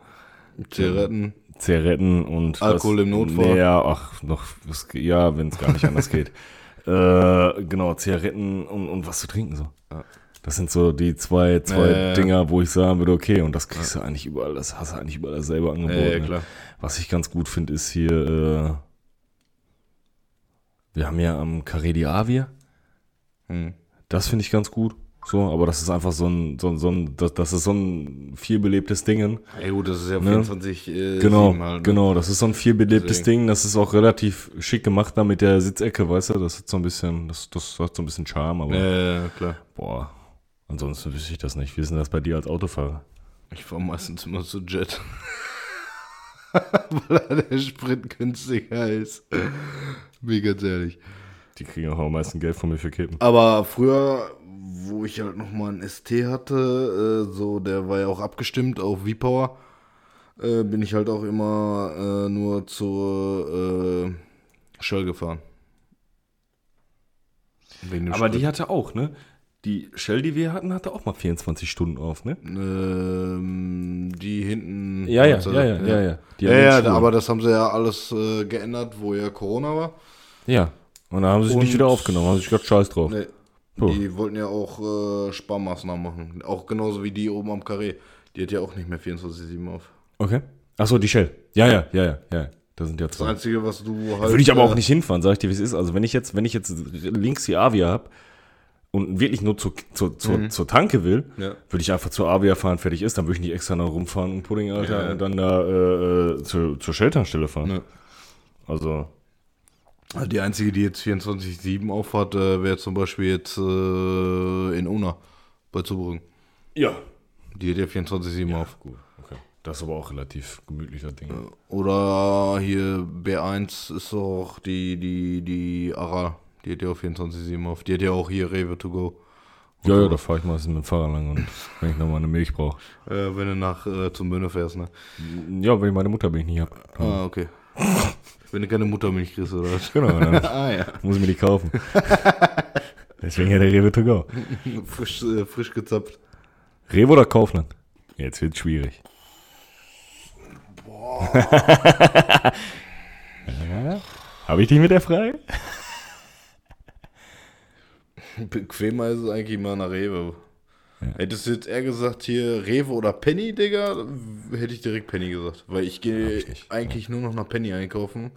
Zigaretten.
Zigaretten und
Alkohol
was,
im Notfall?
Ja, ach, noch, was, ja, wenn es gar nicht anders geht. Äh, genau, Zigaretten und, und was zu trinken, so. Das sind so die zwei, zwei
Ja, ja, ja.
Dinger, wo ich sagen würde, okay, und das kriegst du eigentlich überall, das hast du eigentlich überall selber angeboten.
Ja, ja,
ne? Was ich ganz gut finde, ist hier, äh, wir haben ja am Carré di Avia.
Hm.
Das finde ich ganz gut. So, aber das ist einfach so ein, so, ein- so ein, das, das ist so ein vielbelebtes Ding.
Ja gut, das ist ja
Ne?
24 äh,
Genau,
7 halt, ne?
genau, das ist so ein vielbelebtes
Deswegen.
Ding. Das ist auch relativ schick gemacht da mit der Sitzecke, weißt du? Das hat so ein bisschen, das, das hat so ein bisschen Charme, aber
Ja, ja, klar.
boah, ansonsten wüsste ich das nicht. Wie ist denn das bei dir als Autofahrer?
Ich fahre meistens immer zu Jet. Weil der Sprit günstiger ist. Bin ganz ehrlich.
Die kriegen auch am meisten Geld von mir für Kippen.
Aber früher, wo ich halt noch mal einen ST hatte, äh, so, der war ja auch abgestimmt auf V-Power, äh, bin ich halt auch immer äh, nur zur äh, Shell gefahren.
Aber die
Sprit.
hatte auch, ne? Die Shell, die wir hatten, hatte auch mal 24 Stunden auf, ne?
Ähm, die hinten.
Ja, ja, ja, ja, ja, ja. Die
Ja, ja,
Schuh.
aber das haben sie ja alles äh, geändert, wo ja Corona war.
Ja. Und dann haben sie sich nicht wieder aufgenommen, haben sich gerade scheiß drauf.
Nee.
Puh.
Die wollten ja auch äh, Sparmaßnahmen machen. Auch genauso wie die oben am Karree. Die hat ja auch nicht mehr 24-7 auf.
Okay. Achso, die Shell. Ja, ja, ja, ja, ja. Da sind ja
Das
zwei.
Einzige, was du halt.
Würde ich aber auch
äh,
nicht hinfahren, sag ich dir, wie es ist. Also wenn ich jetzt, wenn ich jetzt links die Avia habe und wirklich nur zur, zur, zur,
Mhm.
zur Tanke will,
Ja.
würde ich einfach zur Avia fahren, fertig ist, dann würde ich nicht extra noch rumfahren und Pudding, Alter,
Ja.
und dann da äh, äh, zur, zur Shell-Tankstelle fahren.
Ne.
Also,
Also Die einzige, die jetzt 24-7 auf hat, äh, wäre zum Beispiel jetzt äh, in Una bei Zubrücken.
ja.
Die hat ja 24-7 auf.
Gut, okay. Das ist aber auch relativ gemütlicher Ding.
Oder hier B1 ist auch die, die, die Aral. Die hat ja auch 24-7 auf. Die hat ja auch hier Rewe to go.
Ja, ja, da fahre ich meistens mit dem Fahrrad lang und wenn ich nochmal eine Milch brauche.
Äh, wenn du nach äh, zum Bönne fährst, ne?
Ja, wenn ich meine Muttermilch nicht habe.
Ah, okay. Wenn du keine Muttermilch kriegst, oder was?
Genau, dann
ah, ja.
muss ich mir die kaufen. Deswegen ja der Rewe to go.
Frisch, äh, frisch gezapft.
Rewe oder Kaufland? Jetzt wird's schwierig. Habe ich dich mit der Frage?
Bequemer ist es eigentlich mal nach Rewe.
Ja.
Hättest du jetzt eher gesagt, hier Rewe oder Penny, Digga, hätte ich direkt Penny gesagt. Weil ich gehe eigentlich nur noch nach Penny einkaufen.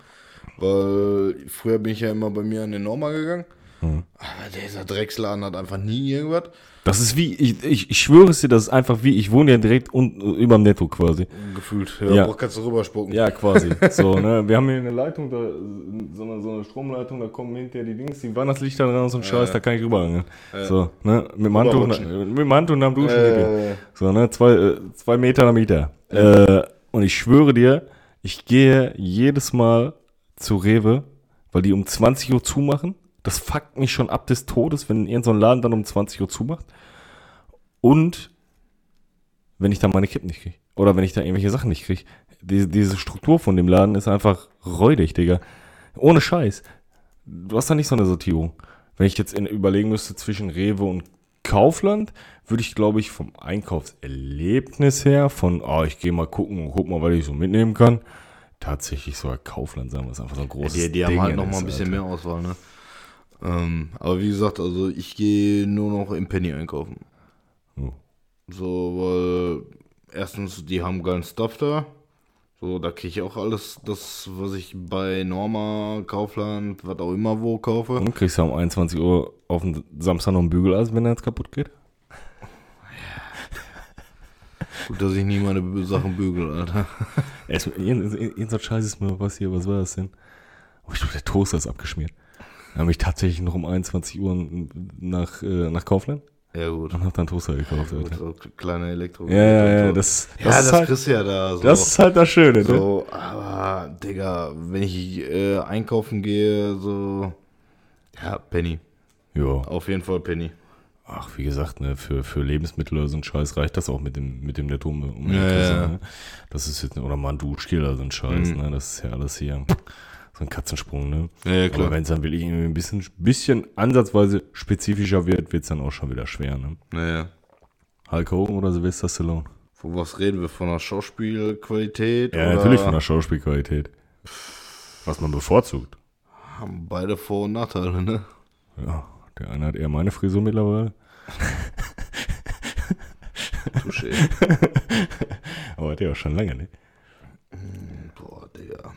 Weil früher bin ich ja immer bei mir an den Norma gegangen. Aber dieser Drecksladen hat einfach nie irgendwas.
Das ist wie, ich, ich, ich schwöre es dir, das ist einfach wie, ich wohne ja direkt un, über dem Netto quasi.
Gefühlt.
Ja.
Ja, kannst du rüberspucken.
Ja, quasi. So, ne? Wir haben hier eine Leitung, da, so eine, so eine Stromleitung, da kommen hinterher die Dings, die Weihnachtslichter dran und so ein Scheiß, da kann ich rüberhangeln. So, ne? Mit dem Handtuch,
Rüberrutschen.
mit dem Handtuch und am Duschen.
Äh,
So, ne? Zwei, äh, zwei Meter am Meter. Äh, und ich schwöre dir, ich gehe jedes Mal zu Rewe, weil die um 20 Uhr zumachen. Das fuckt mich schon ab des Todes, wenn irgendein so ein Laden dann um 20 Uhr zumacht. Und wenn ich dann meine Kippen nicht kriege. Oder wenn ich da irgendwelche Sachen nicht kriege. Die, diese Struktur von dem Laden ist einfach räudig, Digga. Ohne Scheiß. Du hast da nicht so eine Sortierung. Wenn ich jetzt in, überlegen müsste zwischen Rewe und Kaufland, würde ich, glaube ich, vom Einkaufserlebnis her, von, oh, ich gehe mal gucken und guck mal, was ich so mitnehmen kann, tatsächlich sogar Kaufland sagen, was einfach so ein großes
die die haben
Ding
halt noch mal
ist,
ein bisschen
Alter.
mehr Auswahl, ne? Ähm, aber wie gesagt, also ich gehe nur noch im Penny einkaufen.
Oh.
So, weil erstens, die haben geilen Stuff da. So, da kriege ich auch alles, das, was ich bei Norma, Kaufland, was auch immer wo kaufe.
Und kriegst du um 21 Uhr auf den Samstag noch ein Bügeleisen, wenn er jetzt kaputt geht?
Gut, dass ich nie meine Sachen bügel, Alter.
Irgend so ein Scheiß ist mir was hier, was war das denn? Oh, ich glaube, der Toaster ist abgeschmiert. Habe ich tatsächlich noch um 21 Uhr nach, äh, nach Kaufland
Ja, gut.
und habe dann Toaster gekauft, Alter.
so kleine Elektro.
Ja, ja, ja,
so.
das,
ja,
das,
das,
ist halt,
kriegst du ja da. So.
das ist halt das Schöne, ne?
So, aber, Digga, wenn ich äh, einkaufen gehe, so. Ja, Penny.
Ja.
Auf jeden Fall Penny.
Ach, wie gesagt, ne, für, für Lebensmittel oder so ein Scheiß reicht das auch mit dem, mit dem Netto um,
Ja, ja.
Ne? Das ist jetzt, oder mal ein Duschgel oder so ein Scheiß,
Mhm.
ne? Das ist ja alles hier so ein Katzensprung, ne?
Ja, ja
Aber wenn es dann wirklich irgendwie ein bisschen, bisschen ansatzweise spezifischer wird, wird es dann auch schon wieder schwer, ne?
Naja.
Hulk Hogan oder Sylvester Stallone?
Von was reden wir? Von der Schauspielqualität?
Ja,
oder
natürlich von der Schauspielqualität. Was man bevorzugt.
Haben beide Vor- und Nachteile, ne?
Ja, der eine hat eher meine Frisur mittlerweile.
Touché.
Aber hat er auch schon lange, ne?
Boah, Digga.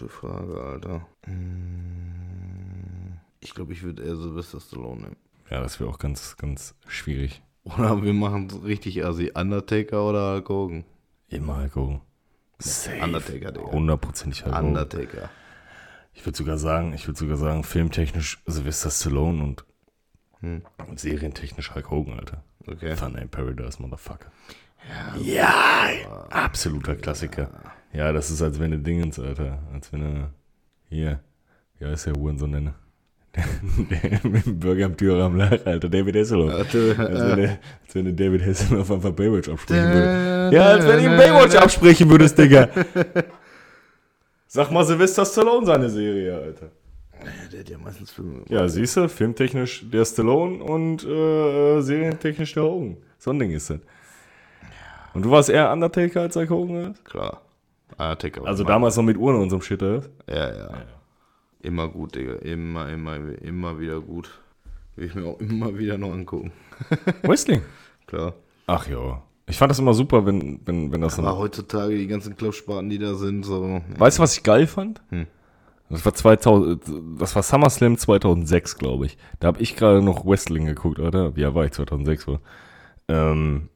Gute Frage, Alter. Hm, Ich glaube, ich würde eher Sylvester Stallone nehmen.
Ja, das wäre auch ganz, ganz schwierig.
Oder wir machen es richtig assi. Undertaker oder Hulk Hogan?
Immer Hulk Hogan. Safe.
Undertaker, Digga.
Hundertprozentig Hulk Hogan.
Undertaker.
Ich würde sogar sagen, ich würde sogar sagen, filmtechnisch Sylvester Stallone und
Hm.
serientechnisch Hulk Hogan, Alter.
Okay.
Thunder in Paradise, Motherfucker. Ja, absoluter Klassiker. Ja, das ist, als wenn du Dingens, Alter. Als wenn du, hier, wie heißt der Hurensohn nenne? Der mit dem Burger am Türrahmen lag, Alter. David Hasselhoff. Als wenn, du, als wenn du David Hasselhoff einfach Baywatch absprechen würdest. Ja, als wenn du ihm Baywatch absprechen würdest, Digga. Sag mal Sylvester Stallone seine Serie, Alter.
Der hat ja meistens Filme.
Ja, siehst du, filmtechnisch der Stallone und äh, serientechnisch der Hogan. So ein Ding ist das. Und du warst eher Undertaker als Hulk Hogan?
Klar. Undertaker. war
Also damals noch mit Uhren und so einem Shit, oder?
Ja, ja. Immer gut, Digga. Immer, immer, immer wieder gut. Will ich mir auch immer wieder noch angucken.
Wrestling.
Klar.
Ach ja. Ich fand das immer super, wenn, wenn, wenn das
Aber heutzutage die ganzen Clubsparten, die da sind, so.
Weißt du, was ich geil fand?
Hm.
Das war 2000, das war SummerSlam 2006, glaube ich. Da habe ich gerade noch Wrestling geguckt, oder? Wie alt war ich 2006 wohl? Ähm,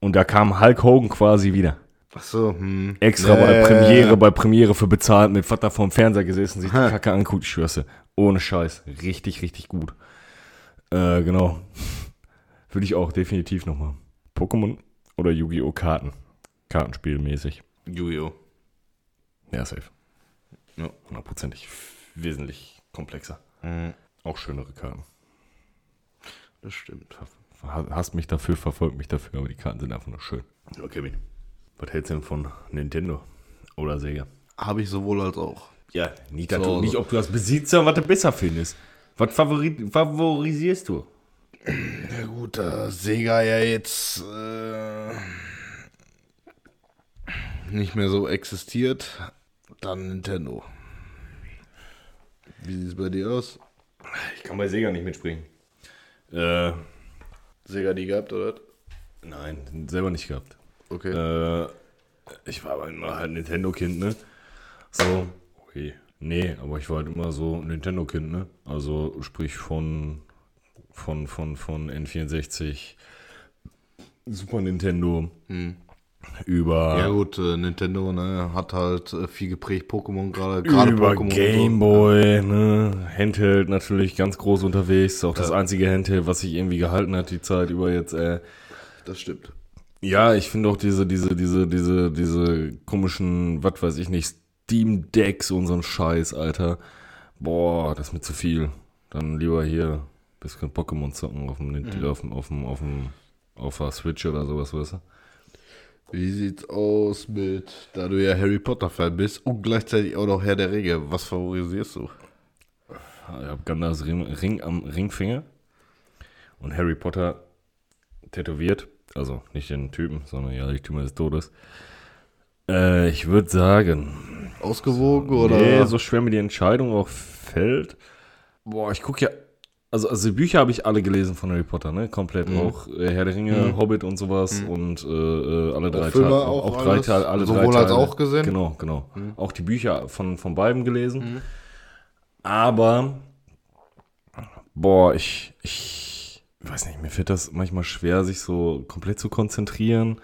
und da kam Hulk Hogan quasi wieder.
Ach so, hm.
Extra
Ja,
bei Premiere, bei Premiere für bezahlt, mit Vater vorm Fernseher gesessen, sich die
Ha.
Kacke anguckt, ich schwör's. Ohne Scheiß. Richtig, richtig gut. Äh, genau. Würde ich auch definitiv nochmal. Pokémon oder Yu-Gi-Oh! Karten. Kartenspielmäßig.
Yu-Gi-Oh!
Ja, safe.
Ja.
Hundertprozentig. Wesentlich komplexer.
Hm,
Auch schönere Karten.
Das stimmt.
Ha- Hasst mich dafür, verfolgt mich dafür, aber die Karten sind einfach nur schön. Okay, Was hältst du denn von Nintendo oder Sega?
Habe ich sowohl als auch.
Ja, nicht,
du- nicht,
ob du das besitzt, sondern was du besser findest. Was favorisierst du?
Ja gut, da Sega ja jetzt äh, nicht mehr so existiert, dann Nintendo. Wie sieht es bei dir aus?
Ich kann bei Sega nicht mitspringen. Äh,
Sega die gehabt, oder?
nein, selber nicht gehabt.
Okay.
Äh, ich war aber immer halt Nintendo-Kind, ne? So, okay. Nee, aber ich war halt immer so Nintendo-Kind, ne? Also sprich von, von, von, von N64, Super Nintendo, über,
Ja gut, äh, Nintendo ne, hat halt äh, viel geprägt, Pokémon gerade, gerade
über
Pokémon. und so.
Gameboy, ne? Handheld natürlich ganz groß unterwegs. Auch das
Ja.
einzige Handheld, was sich irgendwie gehalten hat, die Zeit über jetzt, äh,
Das stimmt.
Ja, ich finde auch diese, diese, diese, diese, diese komischen, was weiß ich nicht, Steam Decks und so ein Scheiß, Alter. Boah, das ist mir zu viel. Dann lieber hier bisschen Pokémon zocken auf dem, Nint- auf dem, auf dem, auf dem, auf der Switch oder sowas, weißt du?
Wie sieht's aus mit, da du ja Harry Potter-Fan bist und gleichzeitig auch noch Herr der Ringe, was favorisierst du?
Ich habe Gandalfs Ring, Ring am Ringfinger und Harry Potter tätowiert. Also nicht den Typen, sondern ja, die Tümer des Todes. Äh, ich würde sagen,
Ausgewogen oder?
Nee, so schwer mir die Entscheidung auch fällt. Boah, ich gucke ja. Also, also die Bücher habe ich alle gelesen von Harry Potter, ne? Komplett. Auch äh, Herr der Ringe, Hobbit und sowas und äh, äh, alle drei Teile.
auch
drei
alles?
Teile, alle
Sowohl
drei
als
Teile.
auch gesehen?
Genau, genau. Auch die Bücher von, von beiden gelesen. Aber, boah, ich, ich weiß nicht, mir fällt das manchmal schwer, sich so komplett zu konzentrieren.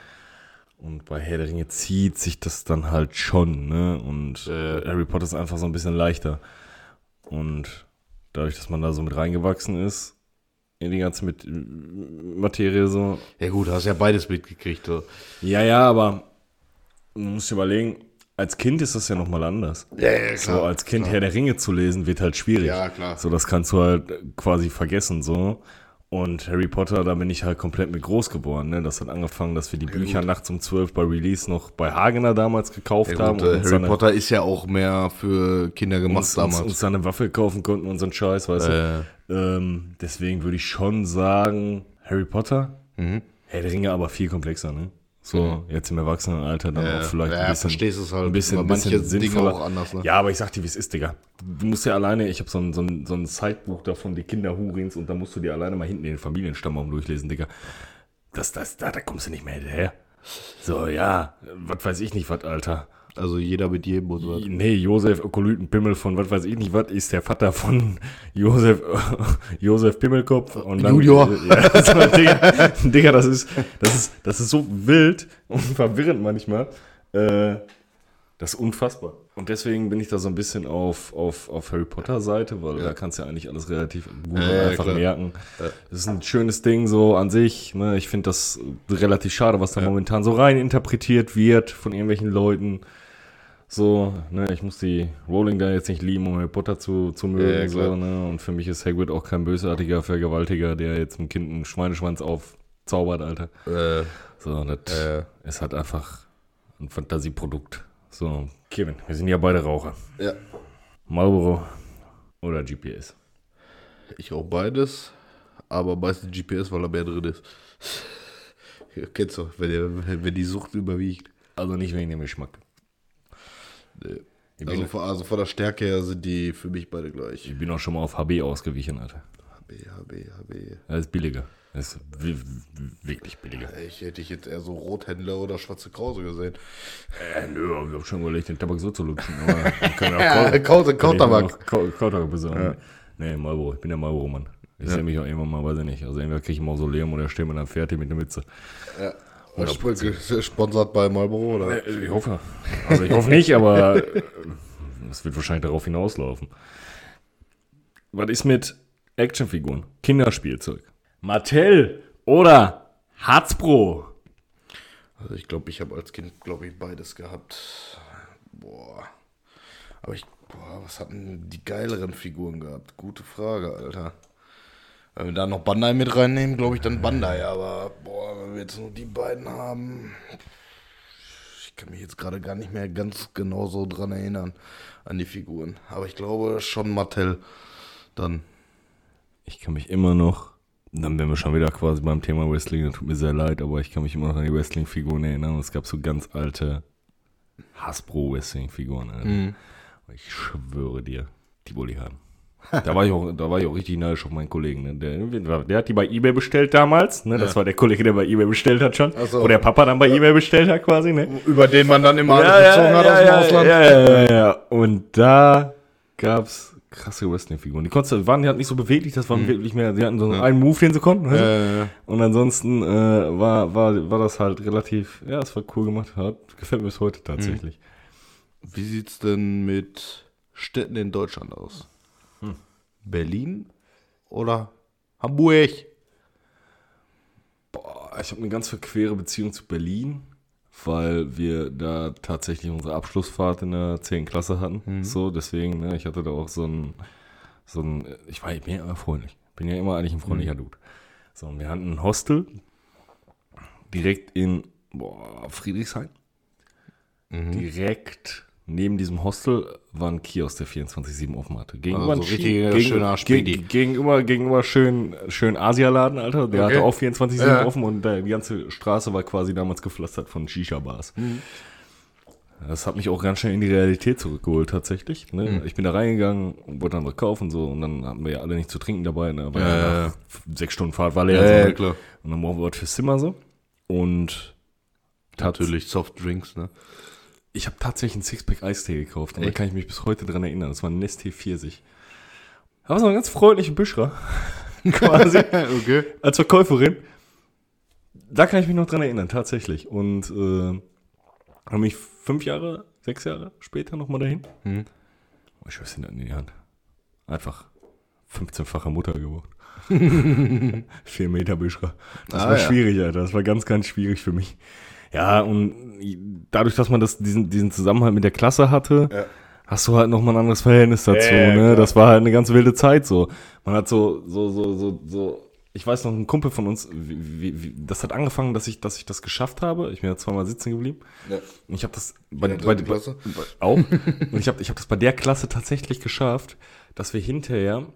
Und bei Herr der Ringe zieht sich das dann halt schon, ne? Und äh, Harry Potter ist einfach so ein bisschen leichter. Und dadurch, dass man da so mit reingewachsen ist, in die ganze mit Materie so.
Ja gut, hast ja beides mitgekriegt. So.
Ja, ja, aber man muss sich überlegen, als Kind ist das ja nochmal anders.
Ja, ja,
So, als Kind Herr der Ringe zu lesen, wird halt schwierig.
Ja, klar.
So, das kannst du halt quasi vergessen, so. Und Harry Potter, da bin ich halt komplett mit groß geworden, ne? Das hat angefangen, dass wir die Bücher nachts um 12 bei Release noch bei Hagener damals gekauft
Ja,
haben.
gut, äh,
und
Harry
seine,
Potter ist ja auch mehr für Kinder gemacht
uns, uns,
damals.
uns seine Waffe kaufen konnten und so einen Scheiß, weißt
Äh,
du. Ähm, deswegen würde ich schon sagen, Harry Potter.
Mhm.
Herr der Ringe aber viel komplexer, ne? So, jetzt im Erwachsenenalter dann
Ja,
auch vielleicht
ja,
ein bisschen.
verstehst es halt,
ein bisschen, ein bisschen
manche Dinge
sinnvoller.
auch anders, ne?
Ja, aber ich sag dir, wie es ist, Digga. Du musst ja alleine, ich habe so ein, so, ein, so ein Sidebuch davon, die Kinder Hurins, und da musst du dir alleine mal hinten den Familienstammbaum durchlesen, Digga. Das, das, da, da kommst du nicht mehr hinterher. So, ja, was weiß ich nicht, was, Alter.
Also jeder mit jedem und so.
Nee, Josef Ökolytenpimmel von was weiß ich nicht, was ist der Vater von Josef, Josef Pimmelkopf und dann,
Junior.
Ja, so, Digga, Digga, das ist, das ist, das ist so wild und verwirrend manchmal. Äh, das ist unfassbar. Und deswegen bin ich da so ein bisschen auf, auf, auf Harry Potter Seite, weil da kannst du ja eigentlich alles relativ gut
Ja, ja,
einfach
klar.
merken. Das ist ein schönes Ding so an sich. Ne? Ich finde das relativ schade, was da momentan so rein interpretiert wird von irgendwelchen Leuten. So, ne, ich muss die Rowling da jetzt nicht lieben, um Harry Potter zu, zu mögen.
Ja,
so, ne? Und für mich ist Hagrid auch kein bösartiger Vergewaltiger, der jetzt einem Kind einen Schweineschwanz aufzaubert, Alter.
Äh,
So, das
äh,
ist halt einfach ein Fantasieprodukt. So, Kevin, wir sind ja beide Raucher.
ja,
Marlboro oder GPS.
ich auch beides, aber meistens GPS, weil er mehr drin ist. Kennst du, wenn, wenn die Sucht überwiegt.
Also nicht wegen dem Geschmack.
Nee.
Ich bin,
Also, von, also von der Stärke her sind die für mich beide gleich.
ich bin auch schon mal auf HB ausgewichen, Alter.
HB, HB, HB.
Das ist billiger. Das ist wi- wi- wirklich billiger.
Ich hätte ich jetzt eher so Rothändler oder schwarze Krause gesehen.
Äh, nö, ich hab schon überlegt, den Tabak so zu lutschen. Aber wir können
Ja, Krause, Kautabak.
Kautabak besorgen. Nee, Marlboro. Ich bin der Marlboro-Mann. Ich sehe mich auch irgendwann mal, weiß ich nicht. Also entweder kriege ich ein Mausoleum oder stehe mit einer Fertig mit einer Mütze.
Ja. Sp- Sponsert bei Marlboro, oder?
Ich hoffe. Also ich hoffe nicht, aber äh, es wird wahrscheinlich darauf hinauslaufen. Was ist mit Actionfiguren? Kinderspielzeug. Mattel oder Hasbro?
Also ich glaube, ich habe als Kind, glaube ich, beides gehabt. Boah. Aber ich, boah, was hatten die geileren Figuren gehabt? Gute Frage, Alter. Wenn wir da noch Bandai mit reinnehmen, glaube ich dann Bandai. Aber, boah, wenn wir jetzt nur die beiden haben. Ich kann mich jetzt gerade gar nicht mehr ganz genau so dran erinnern, an die Figuren. Aber ich glaube schon Mattel. Dann.
Ich kann mich immer noch, dann wären wir schon wieder quasi beim Thema Wrestling, das tut mir sehr leid, aber ich kann mich immer noch an die Wrestling-Figuren erinnern. Es gab so ganz alte Hasbro-Wrestling-Figuren. Und Ich schwöre dir, die wollte ich haben. Da war ich auch, da war ich auch richtig neidisch auf meinen Kollegen. Ne? Der, der hat die bei Ebay bestellt damals. Ne? Das war der Kollege, der bei Ebay bestellt hat schon.
So.
Wo der Papa dann bei Ebay bestellt hat quasi. Ne?
Über den man dann immer alles bezogen hat aus dem Ausland.
Ja, ja, ja, ja. Und da gab es krasse Wrestling-Figuren. Die konntest, waren halt nicht so beweglich, das waren wirklich mehr, die hatten so einen Move, den sie konnten. weißt du? Und ansonsten äh, war, war, war das halt relativ, ja, es war cool gemacht. Hat, gefällt mir bis heute tatsächlich.
wie sieht's denn mit Städten in Deutschland aus? Berlin oder Hamburg?
Boah, ich habe eine ganz verquere Beziehung zu Berlin, weil wir da tatsächlich unsere Abschlussfahrt in der 10. Klasse hatten. So, deswegen, ne, ich hatte da auch so ein, so ein, ich war ich bin ja immer freundlich. Bin ja immer eigentlich ein freundlicher Dude. So, und wir hatten ein Hostel direkt in boah, Friedrichshain. Direkt neben diesem Hostel war ein Kiosk, der 24-7 offen hatte. Gegenüber
Also
ein
so richtiger
gegen-
schöner
gegen- Gegenüber, gegenüber schön, schön Asialaden, Alter. Der
Okay.
hatte auch 24-7
Ja.
offen und äh, die ganze Straße war quasi damals gepflastert von Shisha-Bars.
Mhm.
Das hat mich auch ganz schnell in die Realität zurückgeholt, tatsächlich. Ne?
Mhm.
Ich bin da reingegangen, wollte dann was kaufen und so und dann hatten wir ja alle nichts zu trinken dabei. Ne? Weil
Ja,
ja, sechs Stunden Fahrt war leer.
Ja,
so,
ja, klar.
Und dann brauchen wir was fürs Zimmer so. Und
Natürlich Softdrinks, ne?
Ich habe tatsächlich einen Sixpack Eistee gekauft und da kann ich mich bis heute dran erinnern. Das war ein Nestea Pfirsich. Aber so eine ganz freundliche Büschra. Quasi.
okay.
Als Verkäuferin. Da kann ich mich noch dran erinnern, tatsächlich. Und äh, habe mich fünf Jahre, sechs Jahre später nochmal dahin.
Hm.
Oh, Ich weiß nicht in die Hand. Einfach 15-fache Mutter geworden. Vier Meter Büschra. Das
Ah,
war
ja.
schwierig, Alter. Das war ganz, ganz schwierig für mich. Ja, und dadurch, dass man das, diesen, diesen Zusammenhalt mit der Klasse hatte,
Ja.
hast du halt nochmal ein anderes Verhältnis dazu.
Ja,
ne?
klar.
Das war halt eine ganz wilde Zeit so. Man hat so, so, so, so, so. Ich weiß noch, ein Kumpel von uns, wie, wie, wie, das hat angefangen, dass ich, dass ich das geschafft habe. Ich bin ja zweimal sitzen geblieben.
Ja.
Und ich habe das bei,
der
bei, bei,
Klasse?
bei, auch. Und ich habe ich hab das bei der Klasse tatsächlich geschafft, dass wir hinterher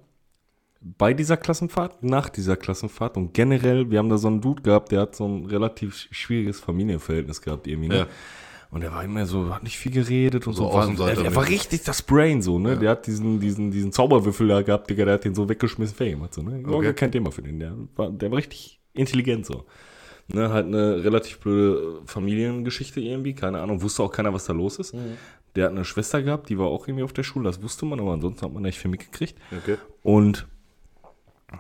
bei dieser Klassenfahrt, nach dieser Klassenfahrt und generell, wir haben da so einen Dude gehabt, der hat so ein relativ schwieriges Familienverhältnis gehabt irgendwie. Ne?
Ja.
Und er war immer so, hat nicht viel geredet und
So
so. War, er, er war richtig das Brain so, ne? Der hat diesen, diesen, diesen Zauberwürfel da gehabt, Digga, der hat den so weggeschmissen Fame hat so, ne?
Okay.
kein Thema für den. Der war, der war richtig intelligent so. Ne, halt eine relativ blöde Familiengeschichte irgendwie, keine Ahnung, wusste auch keiner, was da los ist. Der hat eine Schwester gehabt, die war auch irgendwie auf der Schule, das wusste man, aber ansonsten hat man nicht viel mitgekriegt.
Okay.
Und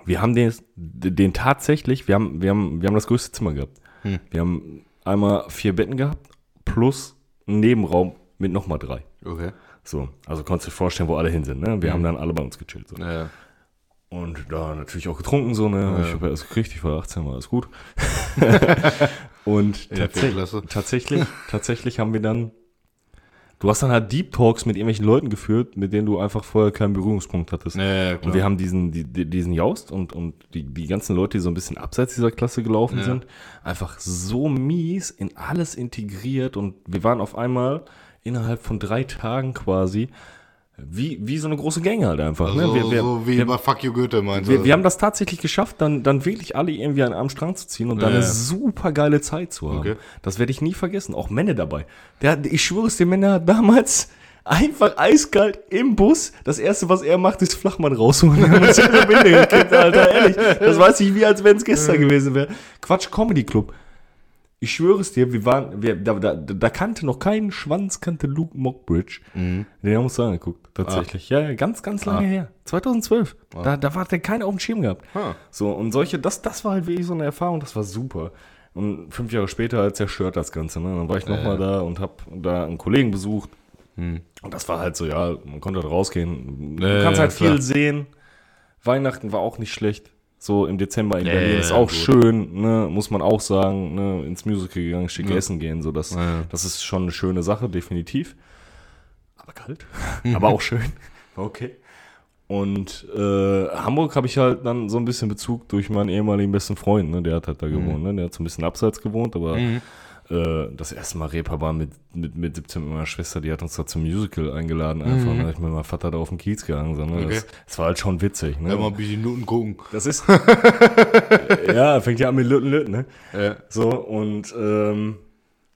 wir haben den, den tatsächlich, wir haben, wir, haben, wir haben das größte Zimmer gehabt.
Hm.
Wir haben einmal vier Betten gehabt, plus einen Nebenraum mit nochmal drei.
Okay.
So, also konntest du dir vorstellen, wo alle hin sind. Ne? Wir haben dann alle bei uns gechillt. So.
Ja, ja.
Und da natürlich auch getrunken, so, ne?
Ja.
Ich habe ja alles gekriegt, ich war 18, war alles gut. Und tats tatsächlich, tatsächlich haben wir dann, du hast dann halt Deep Talks mit irgendwelchen Leuten geführt, mit denen du einfach vorher keinen Berührungspunkt hattest.
Ja, ja.
Und wir haben diesen, die, die- diesen Jaust und, und die, die ganzen Leute, die so ein bisschen abseits dieser Klasse gelaufen
Ja.
sind, einfach so mies in alles integriert und wir waren auf einmal innerhalb von drei Tagen quasi wie, wie so eine große Gang halt einfach.
also,
ne? wir, wir,
so wie
wir,
bei Fuck You Goethe meinst
wir,
du?
wir haben das tatsächlich geschafft, dann, dann wirklich alle irgendwie an einem Strang zu ziehen und dann
Ja,
eine super geile Zeit zu haben.
Okay.
Das werde ich nie vergessen. Auch Männer dabei. Der, ich schwöre es, der Männer damals einfach eiskalt im Bus. Das erste, was er macht, ist Flachmann rausholen. Wir haben uns in Alter, ehrlich. Das weiß ich wie, als wenn es gestern gewesen wäre. Quatsch Comedy Club. Ich schwöre es dir, wir waren, wir, da, da, da kannte noch keinen Schwanz, kannte Luke Mockbridge. Den haben wir uns da angeguckt, tatsächlich. Ja, ja, ganz, ganz lange her. 2012. Da, da war der keiner auf dem Schirm gehabt.
Ah.
So, und solche, das, das war halt wirklich so eine Erfahrung, das war super. Und fünf Jahre später zerstört das Ganze. Ne? Dann war ich nochmal da und hab da einen Kollegen besucht. Und das war halt so, ja, man konnte halt rausgehen. Du kannst halt viel
klar.
sehen. Weihnachten war auch nicht schlecht. So im Dezember in Berlin ist auch
gut.
schön, ne? muss man auch sagen. Ne? Ins Musical gegangen, schick essen gehen. So, das, das ist schon eine schöne Sache, definitiv. Aber kalt. Aber auch schön. Okay. Und äh, Hamburg habe ich halt dann so ein bisschen Bezug durch meinen ehemaligen besten Freund, ne? der hat halt da gewohnt, ne? der hat so ein bisschen abseits gewohnt, aber
Mhm.
Äh, das erste Mal Reeperbahn mit, mit, mit 17 mit meiner Schwester, die hat uns da zum Musical eingeladen einfach, ne? ich mit meinem Vater da auf den Kiez gegangen, so, ne?
Mhm. Okay.
das, das war halt schon witzig. Ne?
Ja, mal ein bisschen Minuten gucken.
Das ist. ja, fängt ja an mit Lütten, Lütten, ne?
Ja.
So, und ähm,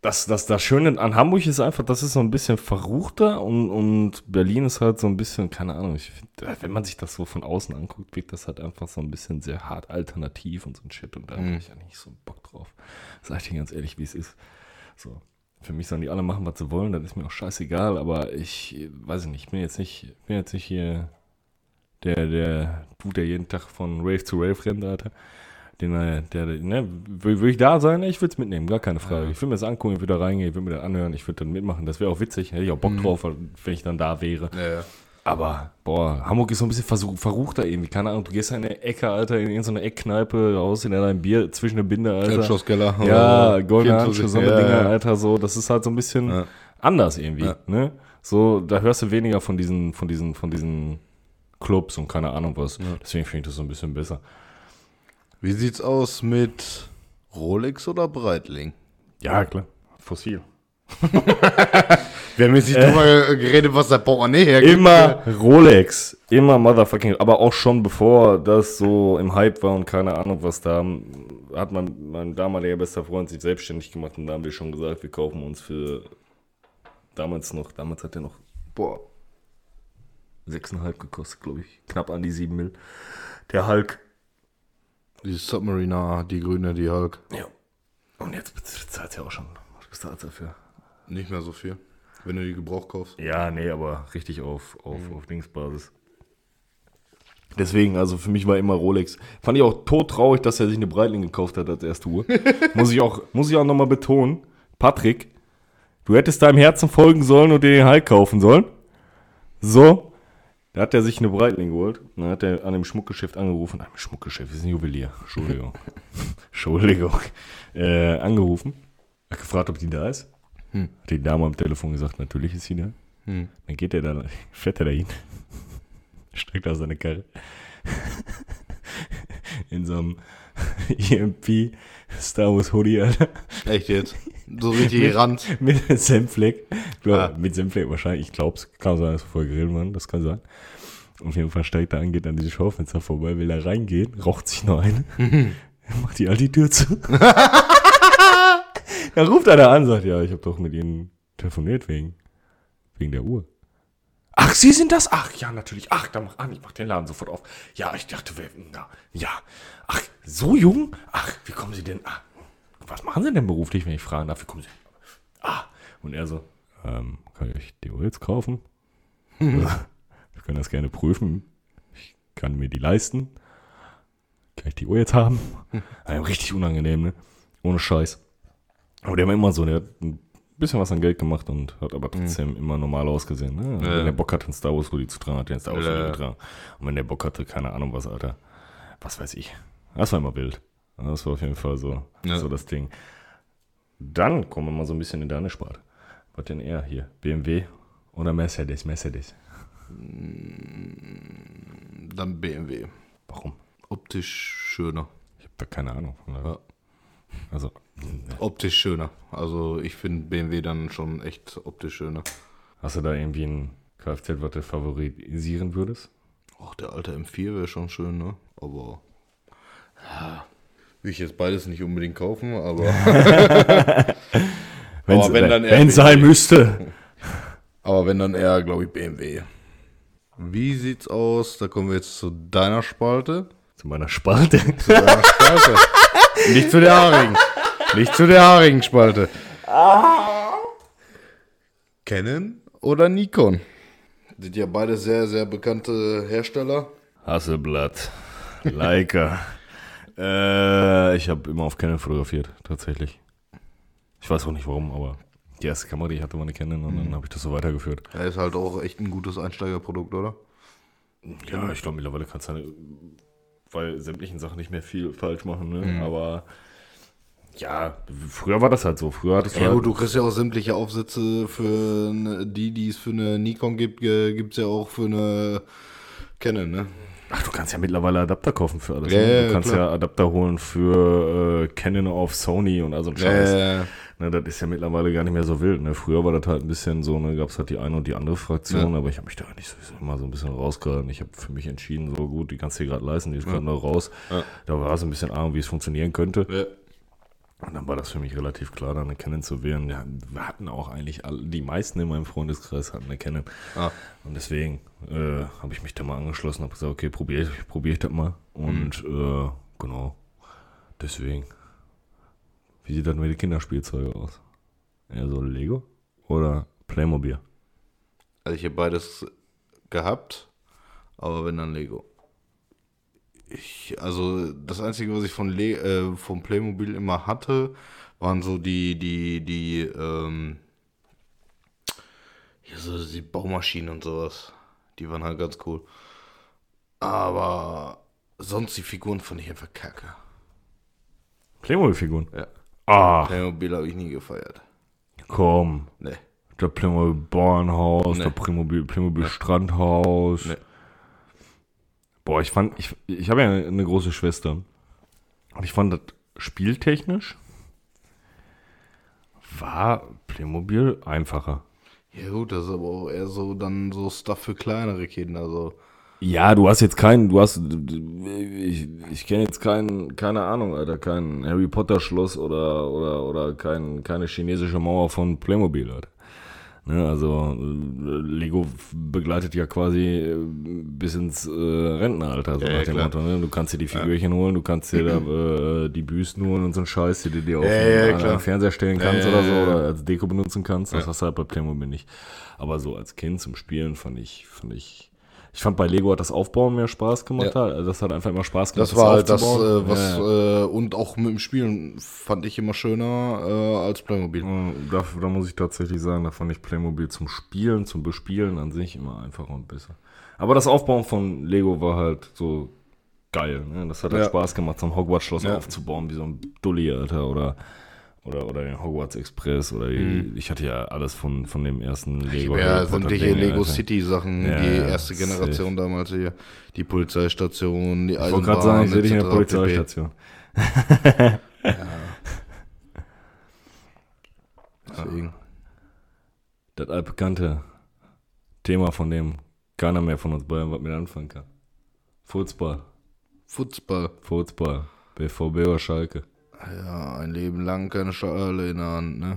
das, das, das Schöne an Hamburg ist einfach, das ist so ein bisschen verruchter und, und Berlin ist halt so ein bisschen, keine Ahnung, ich find, wenn man sich das so von außen anguckt, wirkt das halt einfach so ein bisschen sehr hart alternativ und so ein Shit und da habe ich ja nicht so Bock drauf. Sag ich dir ganz ehrlich, wie es ist. So. Für mich sollen die alle machen, was sie wollen, das ist mir auch scheißegal, aber ich weiß nicht, ich bin jetzt nicht, bin jetzt nicht hier der, der Dude, der jeden Tag von Rave zu Rave rennt, Alter. Den, äh, der, ne, würde ich da sein? Ich würde es mitnehmen, gar keine Frage. Ich würde mir das angucken, ich würde da reingehen, ich würde mir das anhören, ich würde dann mitmachen. Das wäre auch witzig, hätte ich auch Bock
Mhm.
drauf, wenn ich dann da wäre.
Ja, ja.
Aber, boah, Hamburg ist so ein bisschen versuch, verruchter irgendwie. Keine Ahnung, du gehst da in eine Ecke, Alter, in irgendeine Eckkneipe, raus in dein Bier zwischen den Binde, Alter.
Elbschlosskeller.
Ja,
oder
goldene
24,
Handschuhe, so eine
ja,
Dinger,
ja.
Alter, so. Das ist halt so ein bisschen
Ja.
anders irgendwie,
Ja.
ne? So, da hörst du weniger von diesen, von diesen, von diesen Clubs und keine Ahnung was. Deswegen finde ich das so ein bisschen besser.
Wie sieht's aus mit Rolex oder Breitling?
Ja, klar. Fossil.
Wir haben jetzt nicht drüber geredet, was der Portemonnaie hergibt.
Immer Rolex. Immer Motherfucking. Aber auch schon bevor das so im Hype war und keine Ahnung was da, hat mein, mein damaliger bester Freund sich selbstständig gemacht und da haben wir schon gesagt, wir kaufen uns für damals noch, damals hat er noch, boah, 6,5 gekostet, glaube ich. Knapp an die 7 Mil. Der Hulk.
Die Submariner, die Grüne, die Hulk.
Ja. Und jetzt bezahlt er auch schon. Was bezahlt er dafür?
Nicht mehr so viel, wenn du die Gebrauch kaufst.
Ja, nee, aber richtig auf, auf, auf Dingsbasis. Deswegen, also für mich war immer Rolex. Fand ich auch todtraurig, dass er sich eine Breitling gekauft hat als erste Uhr. muss ich auch, muss ich auch nochmal betonen. Patrick, du hättest deinem Herzen folgen sollen und dir den Hulk kaufen sollen. So. Da hat er sich eine Breitling geholt. Dann hat er an dem Schmuckgeschäft angerufen. Nein, Schmuckgeschäft, wir sind Juwelier. Entschuldigung. Entschuldigung. Äh, angerufen. Hat gefragt, ob die da ist. Hat die Dame am Telefon gesagt, natürlich ist sie da.
Hm.
Dann geht er da, fährt er da hin, steigt aus seine Karre. In so einem EMP Star Wars Hoodie, Alter.
Echt jetzt? So richtig Rand.
Mit Senfleck. Glaub,
Ah.
Mit Senfleck wahrscheinlich, ich glaub's. Kann sein, dass wir vorher grillen waren, das kann sein. Auf jeden Fall steigt er an, geht an diese Schaufenster vorbei, will da reingehen, raucht sich noch eine, macht die alte Tür zu. Dann ruft einer an, sagt, ja, ich habe doch mit ihnen telefoniert wegen, wegen der Uhr. Ach, Sie sind das? Ach, ja, natürlich. Ach, dann mach an, ich mach den Laden sofort auf. Ja, ich dachte, wer, na, ja. Ach, so jung? Ach, wie kommen Sie denn? Ah, was machen Sie denn beruflich, wenn ich fragen darf? Wie kommen Sie? Ah, und er so, ähm, kann ich die Uhr jetzt kaufen? Wir können das gerne prüfen. Ich kann mir die leisten. Kann ich die Uhr jetzt haben? Also, richtig unangenehm, ne? Ohne Scheiß. Aber der war immer so, der hat ein bisschen was an Geld gemacht und hat aber trotzdem immer normal ausgesehen. Ne?
Ja.
Wenn der Bock hatte, einen Star Wars Hoodie zu tragen, hat er einen Star Wars
Ja.
Hoodie getragen. Und wenn der Bock hatte, keine Ahnung was, Alter, was weiß ich. Das war immer wild. Das war auf jeden Fall so,
Ja.
so das Ding. Dann kommen wir mal so ein bisschen in deine Sparte. Was denn eher hier? BMW oder Mercedes? Mercedes.
Dann BMW.
Warum?
Optisch schöner.
Ich habe da keine Ahnung. Von. Also,
Optisch schöner. Also ich finde BMW dann schon echt optisch schöner.
hast du da irgendwie ein Kfz, was du favorisieren würdest?
Ach, der alte M4 wäre schon schön, ne? Aber. Ja, will ich jetzt beides nicht unbedingt kaufen, aber.
Wenn's,
wenn dann eher
wenn sein müsste.
aber wenn dann eher, glaube ich, BMW. Wie sieht's aus? Da kommen wir jetzt zu deiner Spalte.
Zu meiner Spalte.
Zu deiner Spalte. nicht zu der haarigen. Nicht zu der haarigen Spalte. Canon oder Nikon? Sind ja beide sehr, sehr bekannte Hersteller.
Hasselblatt. Leica. äh, ich habe immer auf Canon fotografiert, tatsächlich. Ich weiß auch nicht warum, aber die erste Kamera, die ich hatte, war eine Canon und dann habe ich das so weitergeführt.
Er ist halt auch echt ein gutes Einsteigerprodukt, oder?
Ja, ich glaube, mittlerweile kannst du halt bei sämtlichen Sachen nicht mehr viel falsch machen, ne? Aber ja, früher war das halt so. Früher hattest du
Ja,
halt,
gut, du kriegst ja auch sämtliche Aufsätze für eine, die, die es für eine Nikon gibt, gibt es ja auch für eine Canon, ne?
Ach, du kannst ja mittlerweile Adapter kaufen für alles.
Ja,
ne?
ja,
Du kannst
klar.
ja Adapter holen für äh, Canon auf Sony und also Scheiß.
Äh,
Ne, das ist ja mittlerweile gar nicht mehr so wild. Ne? Früher war das halt ein bisschen so, ne, gab es halt die eine und die andere Fraktion,
Ja.
aber ich habe mich da nicht sowieso immer so ein bisschen rausgehalten. Ich habe für mich entschieden, so gut, die kannst du dir gerade leisten, die ist gerade noch raus.
Ja.
Da war so ein bisschen Ahnung, wie es funktionieren könnte. Und dann war das für mich relativ klar, dann eine Canon zu wählen. Ja, wir hatten auch eigentlich alle, die meisten in meinem Freundeskreis hatten eine Canon.
Ah,
Und deswegen äh, habe ich mich da mal angeschlossen, habe gesagt, okay, probiere ich, probier ich das mal. Und äh, genau, deswegen. Wie sieht das mit den Kinderspielzeugen aus? Eher so Lego oder Playmobil?
Also ich habe beides gehabt, aber wenn dann Lego. Ich, also das Einzige, was ich von Le äh, vom Playmobil immer hatte, waren so die, die, die, ähm, ja, so die Baumaschinen und sowas. Die waren halt ganz cool. Aber sonst die Figuren fand ich einfach kacke.
Playmobil-Figuren?
Ja.
Ah,
Playmobil habe ich nie gefeiert.
komm.
Nee.
Der Playmobil Bauernhaus,
Nee.
der Playmobil, Playmobil Strandhaus.
Nee.
Boah, ich fand, ich, ich habe ja eine große Schwester. Und ich fand das spieltechnisch war Playmobil einfacher.
Ja gut, das ist aber auch eher so dann so Stuff für kleinere Kinder. So.
Ja, du hast jetzt keinen, du hast, ich, ich kenne jetzt keinen, keine Ahnung, Alter, kein Harry Potter Schloss oder, oder, oder kein, keine chinesische Mauer von Playmobil, Alter. Ne, also äh, Lego begleitet ja quasi äh, bis ins äh, Rentenalter, so
Ja,
nach
ja,
dem
klar.
Motto. Ne? Du kannst dir die Figürchen holen, du kannst dir da, äh, die Büsten holen und so ein Scheiß, die du dir auf
Ja,
den,
ja,
Fernseher stellen
Ja,
kannst
ja,
oder so,
ja, ja.
oder als Deko benutzen kannst. Das
Ja.
hast du halt bei Playmobil nicht. Aber so als Kind zum Spielen fand ich, fand ich, ich fand bei Lego hat das Aufbauen mehr Spaß gemacht.
Ja.
Also Das hat einfach immer Spaß gemacht.
Das war halt das,
aufzubauen.
äh, was,
Ja.
Äh, und auch mit dem Spielen fand ich immer schöner äh, als Playmobil.
Da, da muss ich tatsächlich sagen, da fand ich Playmobil zum Spielen, zum Bespielen an sich immer einfacher und besser. Aber das Aufbauen von Lego war halt so geil. Ne? Das hat halt
Ja.
Spaß gemacht, so ein Hogwarts-Schloss
Ja.
aufzubauen, wie so ein Dulli, Alter, oder, oder, oder den Hogwarts Express. Oder die, ich hatte ja alles von, von dem ersten Lego.
Mhm. Ja, sämtliche Lego
Alter.
City Sachen,
Ja,
die
ja,
erste
safe.
Generation damals hier, die Polizeistation, die
Ich wollte
Eisenbahn,
gerade sagen, ich sehe dich in der. Polizeistation.
Deswegen.
Das altbekannte Thema, von dem keiner mehr von uns beiden was mit anfangen kann. Fußball.
Fußball.
Fußball. BVB oder Schalke?
Ja, ein Leben lang keine Schale in der Hand, ne?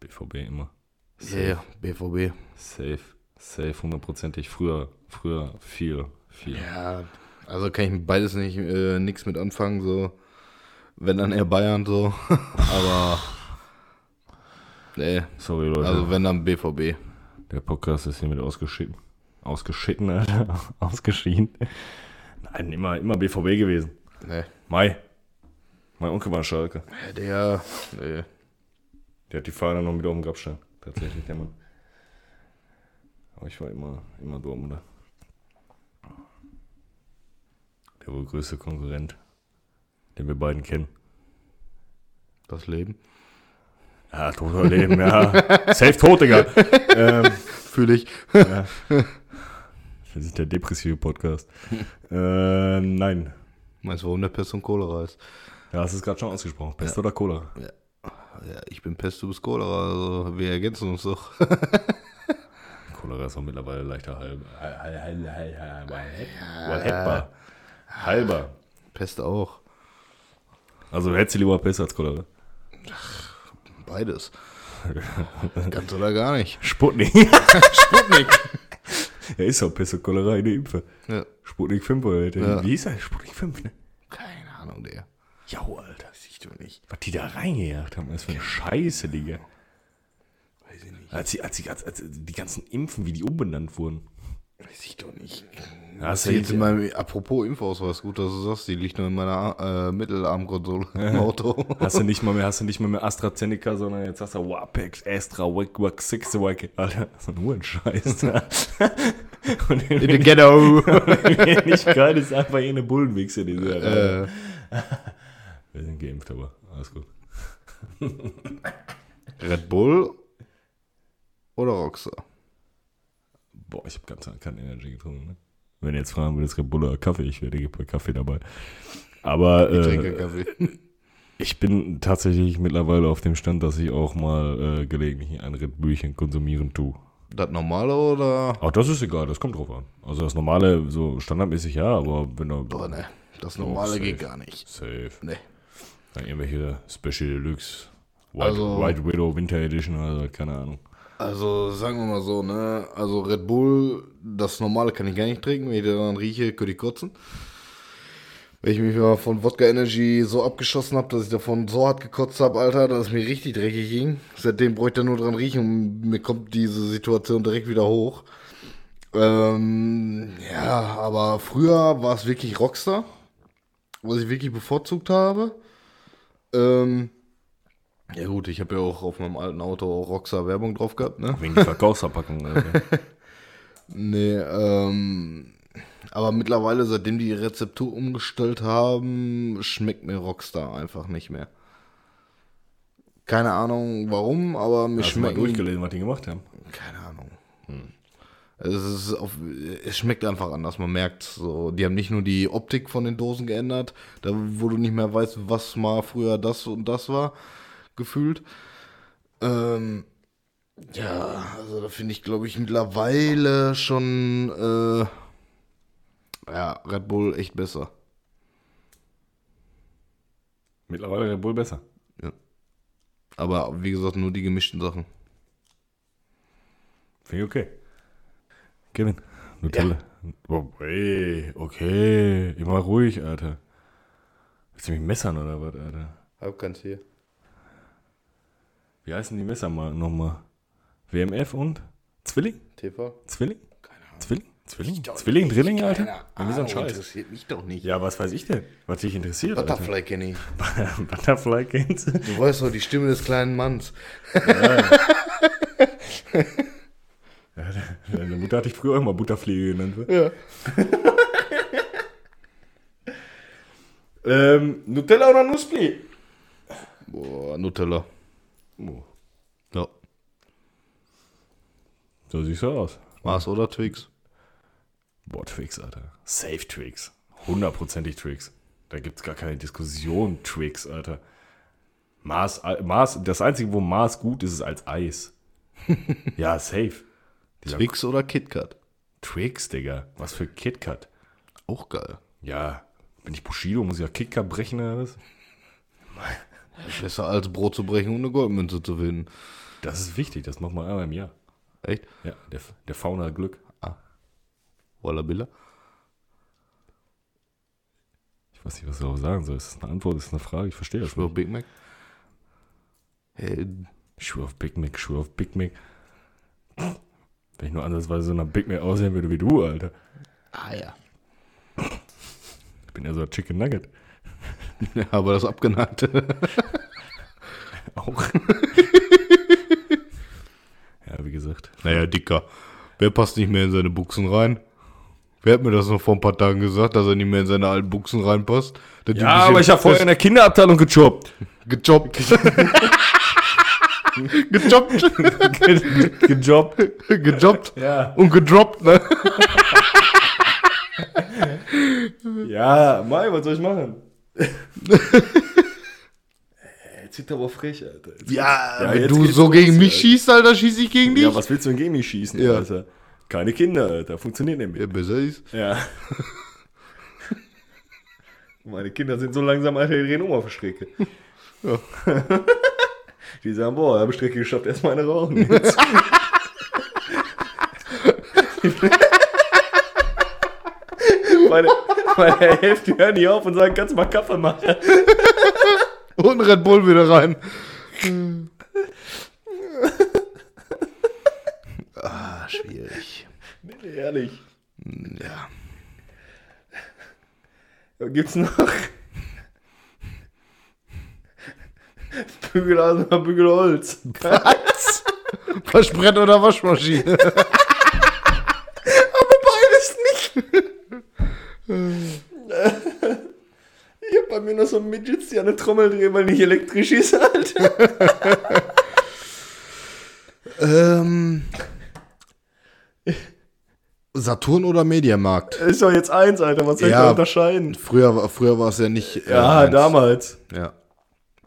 BVB immer.
Ja, ja, BVB.
Safe. Safe, hundertprozentig. Früher, früher viel, viel.
Ja, also kann ich beides nicht äh, nichts mit anfangen, so. Wenn dann eher Bayern so. Aber. Nee,
Sorry, Leute.
also wenn dann BVB.
der Podcast ist hiermit ausgeschieden. Ausgeschieden, Alter. Ausgeschieden. Nein, immer, immer BVB gewesen.
Nee.
Mai. Mein Onkel war Schalke.
Der. Nee.
Der hat die Fahne noch mit auf dem Grabstein. Tatsächlich, der Mann. Aber ich war immer, immer Dortmunder. Der wohl größte Konkurrent, den wir beiden kennen.
Das Leben.
Ja, toter Leben, ja. Safe tot, Digga. ähm,
Fühle ich.
ja. Wir sind der depressive Podcast. äh, nein.
Meinst du, warum der Pest und Cholera ist?
Ja, hast du es gerade schon ausgesprochen. Pest oder Cholera?
Ja, ich bin Pest, du bist Cholera, also wir ergänzen uns doch.
Cholera ist auch mittlerweile leichter halb. Heil, heil, heil, heil, heil, heil, haltbar. Halber.
Pest auch.
Also hättest du lieber Pest als Cholera?
Beides. Ganz oder gar nicht.
Sputnik.
Sputnik.
Er ist auch Pest und Cholera in der Impfe.
Ja.
Sputnik 5 oder
Ja.
wie hieß er? Sputnik 5, ne?
Keine Ahnung, der.
Ja, Alter.
Siehst du nicht.
Was die da reingejagt haben, das für eine Scheiße, Digga.
Weiß ich nicht.
Als, die, als, die, als, als die ganzen Impfen, wie die umbenannt wurden.
Weiß ich doch nicht. Das jetzt in meinem, apropos Impfausweis, gut, dass du sagst, die liegt nur in meiner äh, Mittelarmkonsole im Auto.
Hast du nicht mal mehr, hast du nicht mal mehr AstraZeneca, sondern jetzt hast du Wapex, Astra, Wack, Wack, Six, Wack, Alter, so ein Hurenscheiß. Und
In the ghetto.
wenn nicht geil ist, einfach hier eine Bullenwichse, die
äh,
Wir sind geimpft, aber alles gut.
Red Bull oder Rockstar?
Boah, ich habe ganz lange kein Energy getrunken, ne? Wenn ihr jetzt fragen würdet, Red Bull oder Kaffee, ich werde bei Kaffee dabei. Aber
Ich trinke
äh,
Kaffee.
ich bin tatsächlich mittlerweile auf dem Stand, dass ich auch mal äh, gelegentlich ein Red Bullchen konsumieren tue.
Das normale oder?
Auch das ist egal, das kommt drauf an. Also das normale, so standardmäßig ja, aber wenn du
Boah, ne. Das
Oh,
normale
safe.
geht gar nicht.
safe,
Ne.
Dann irgendwelche Special Deluxe, White,
Also-
White Widow Winter Edition, also keine Ahnung.
Also sagen wir mal so, ne? Also Red Bull, das normale kann ich gar nicht trinken. Wenn ich dann rieche, könnte ich kotzen. Wenn ich mich mal von Wodka Energy so abgeschossen habe, dass ich davon so hart gekotzt habe, Alter, dass es mir richtig dreckig ging. Seitdem bräuchte ich da nur dran riechen und mir kommt diese Situation direkt wieder hoch. Ähm, ja, aber früher war es wirklich Rockstar, was ich wirklich bevorzugt habe. Ähm, ja gut, ich habe ja auch auf meinem alten Auto auch Rockstar Werbung drauf gehabt, ne?
Wegen der Verkaufsverpackung. Alter.
Nee, ähm, aber mittlerweile, seitdem die Rezeptur umgestellt haben, schmeckt mir Rockstar einfach nicht mehr. Keine Ahnung warum, aber mir
Hast du mal
schmeckt.
durchgelesen, was die gemacht haben?
Keine Ahnung. Es, ist auf, es schmeckt einfach anders. Man merkt so, die haben nicht nur die Optik von den Dosen geändert, da wo du nicht mehr weißt, was mal früher das und das war, gefühlt. Ähm, ja, also da finde ich, glaube ich, mittlerweile schon äh, ja, Red Bull echt besser.
Mittlerweile Red Bull besser.
Aber wie gesagt, nur die gemischten Sachen.
Finde ich okay. Kevin, Nutella. Oh, ey, okay. Immer ruhig, Alter. Willst du mich messern oder was, Alter?
Hab keins hier.
Wie heißen die Messer mal nochmal? WMF und? Zwilling?
TV?
Zwilling?
Keine Ahnung.
Zwilling? Zwilling? Zwilling, Drilling, Alter? Irgendwie so ein
Ahnung,
Scheiß.
interessiert mich doch nicht.
Ja, was weiß ich denn? Was dich interessiert, Alter.
Butterfly kenne ich.
Butterfly kennst du?
Du weißt doch, die Stimme des kleinen Manns.
Deine Mutter hatte ich früher auch immer Butterfliege genannt.
Ja.
Ähm, Nutella oder Nussbli?
Boah, Nutella.
Oh,
Ja.
so siehst du aus.
Mars oder Twix?
Boah, Twix, Alter. Safe Twix. Hundertprozentig Twix. Da gibt's gar keine Diskussion, Twix, Alter. Mars, Mars, das Einzige, wo Mars gut ist, ist als Eis. ja, safe.
Twix oder KitKat?
Twix, Digga. Was für KitKat.
Auch geil.
Ja, bin ich Bushido, muss ich ja KitKat brechen oder was?
Besser als Brot zu brechen und eine Goldmünze zu finden.
Das ist wichtig, das macht man einmal im Jahr.
Echt?
Ja, der, der Fauna hat Glück.
Walla Billa?
Ich weiß nicht, was ich darauf sagen soll. Ist das eine Antwort, ist das eine Frage? Ich verstehe das
Schwör
nicht.
Big Mac? Hey,
Schuhe auf Big Mac, Schuhe auf Big Mac. Wenn ich nur ansatzweise so nach Big Mac aussehen würde wie du, Alter.
ah ja.
Ich bin ja so ein Chicken Nugget.
ja. Aber das abgenagte.
Auch. ja, wie gesagt.
naja, Dicker. Wer passt nicht mehr in seine Buchsen rein? Wer hat mir das noch vor ein paar Tagen gesagt, dass er nicht mehr in seine alten Buchsen reinpasst?
Ja, aber ich habe vorher in der Kinderabteilung gejobbt.
gejobbt. gejobbt.
gejobbt.
gejobbt.
Ja.
Und gedroppt, ne?
Ja, Mai, was soll ich machen? Jetzt sind aber frech, Alter. Jetzt-
Ja,
Ja,
wenn du so gegen mich
Alter.
schießt, Alter, schieße ich gegen dich.
Ja, was willst du denn gegen mich schießen,
Ja.
Alter? Keine Kinder, Alter. Funktioniert nicht mehr.
Ja, besser ist.
Ja. Meine Kinder sind so langsam, Alter, die drehen um auf der Strecke.
Ja.
Die sagen, boah, habe Strecke geschafft, erstmal eine rauchen. Jetzt. meine, meine Hälfte hören die auf und sagen, kannst du mal Kaffee machen?
Und Red Bull wieder rein. ah, schwierig.
Nee, ehrlich.
Ja.
Was gibt's noch? Bügeleisen oder Bügelholz?
Was? Waschbrett oder Waschmaschine?
Aber beides nicht. Ich hab bei mir noch so Midgets, die an der Trommel drehen, weil nicht elektrisch ist, Alter.
ähm. Saturn oder Mediamarkt?
Ist doch jetzt eins, Alter. Was soll ich
Ja.
da unterscheiden?
Früher, war- früher war es ja nicht. äh,
Ja,
eins.
damals.
Ja.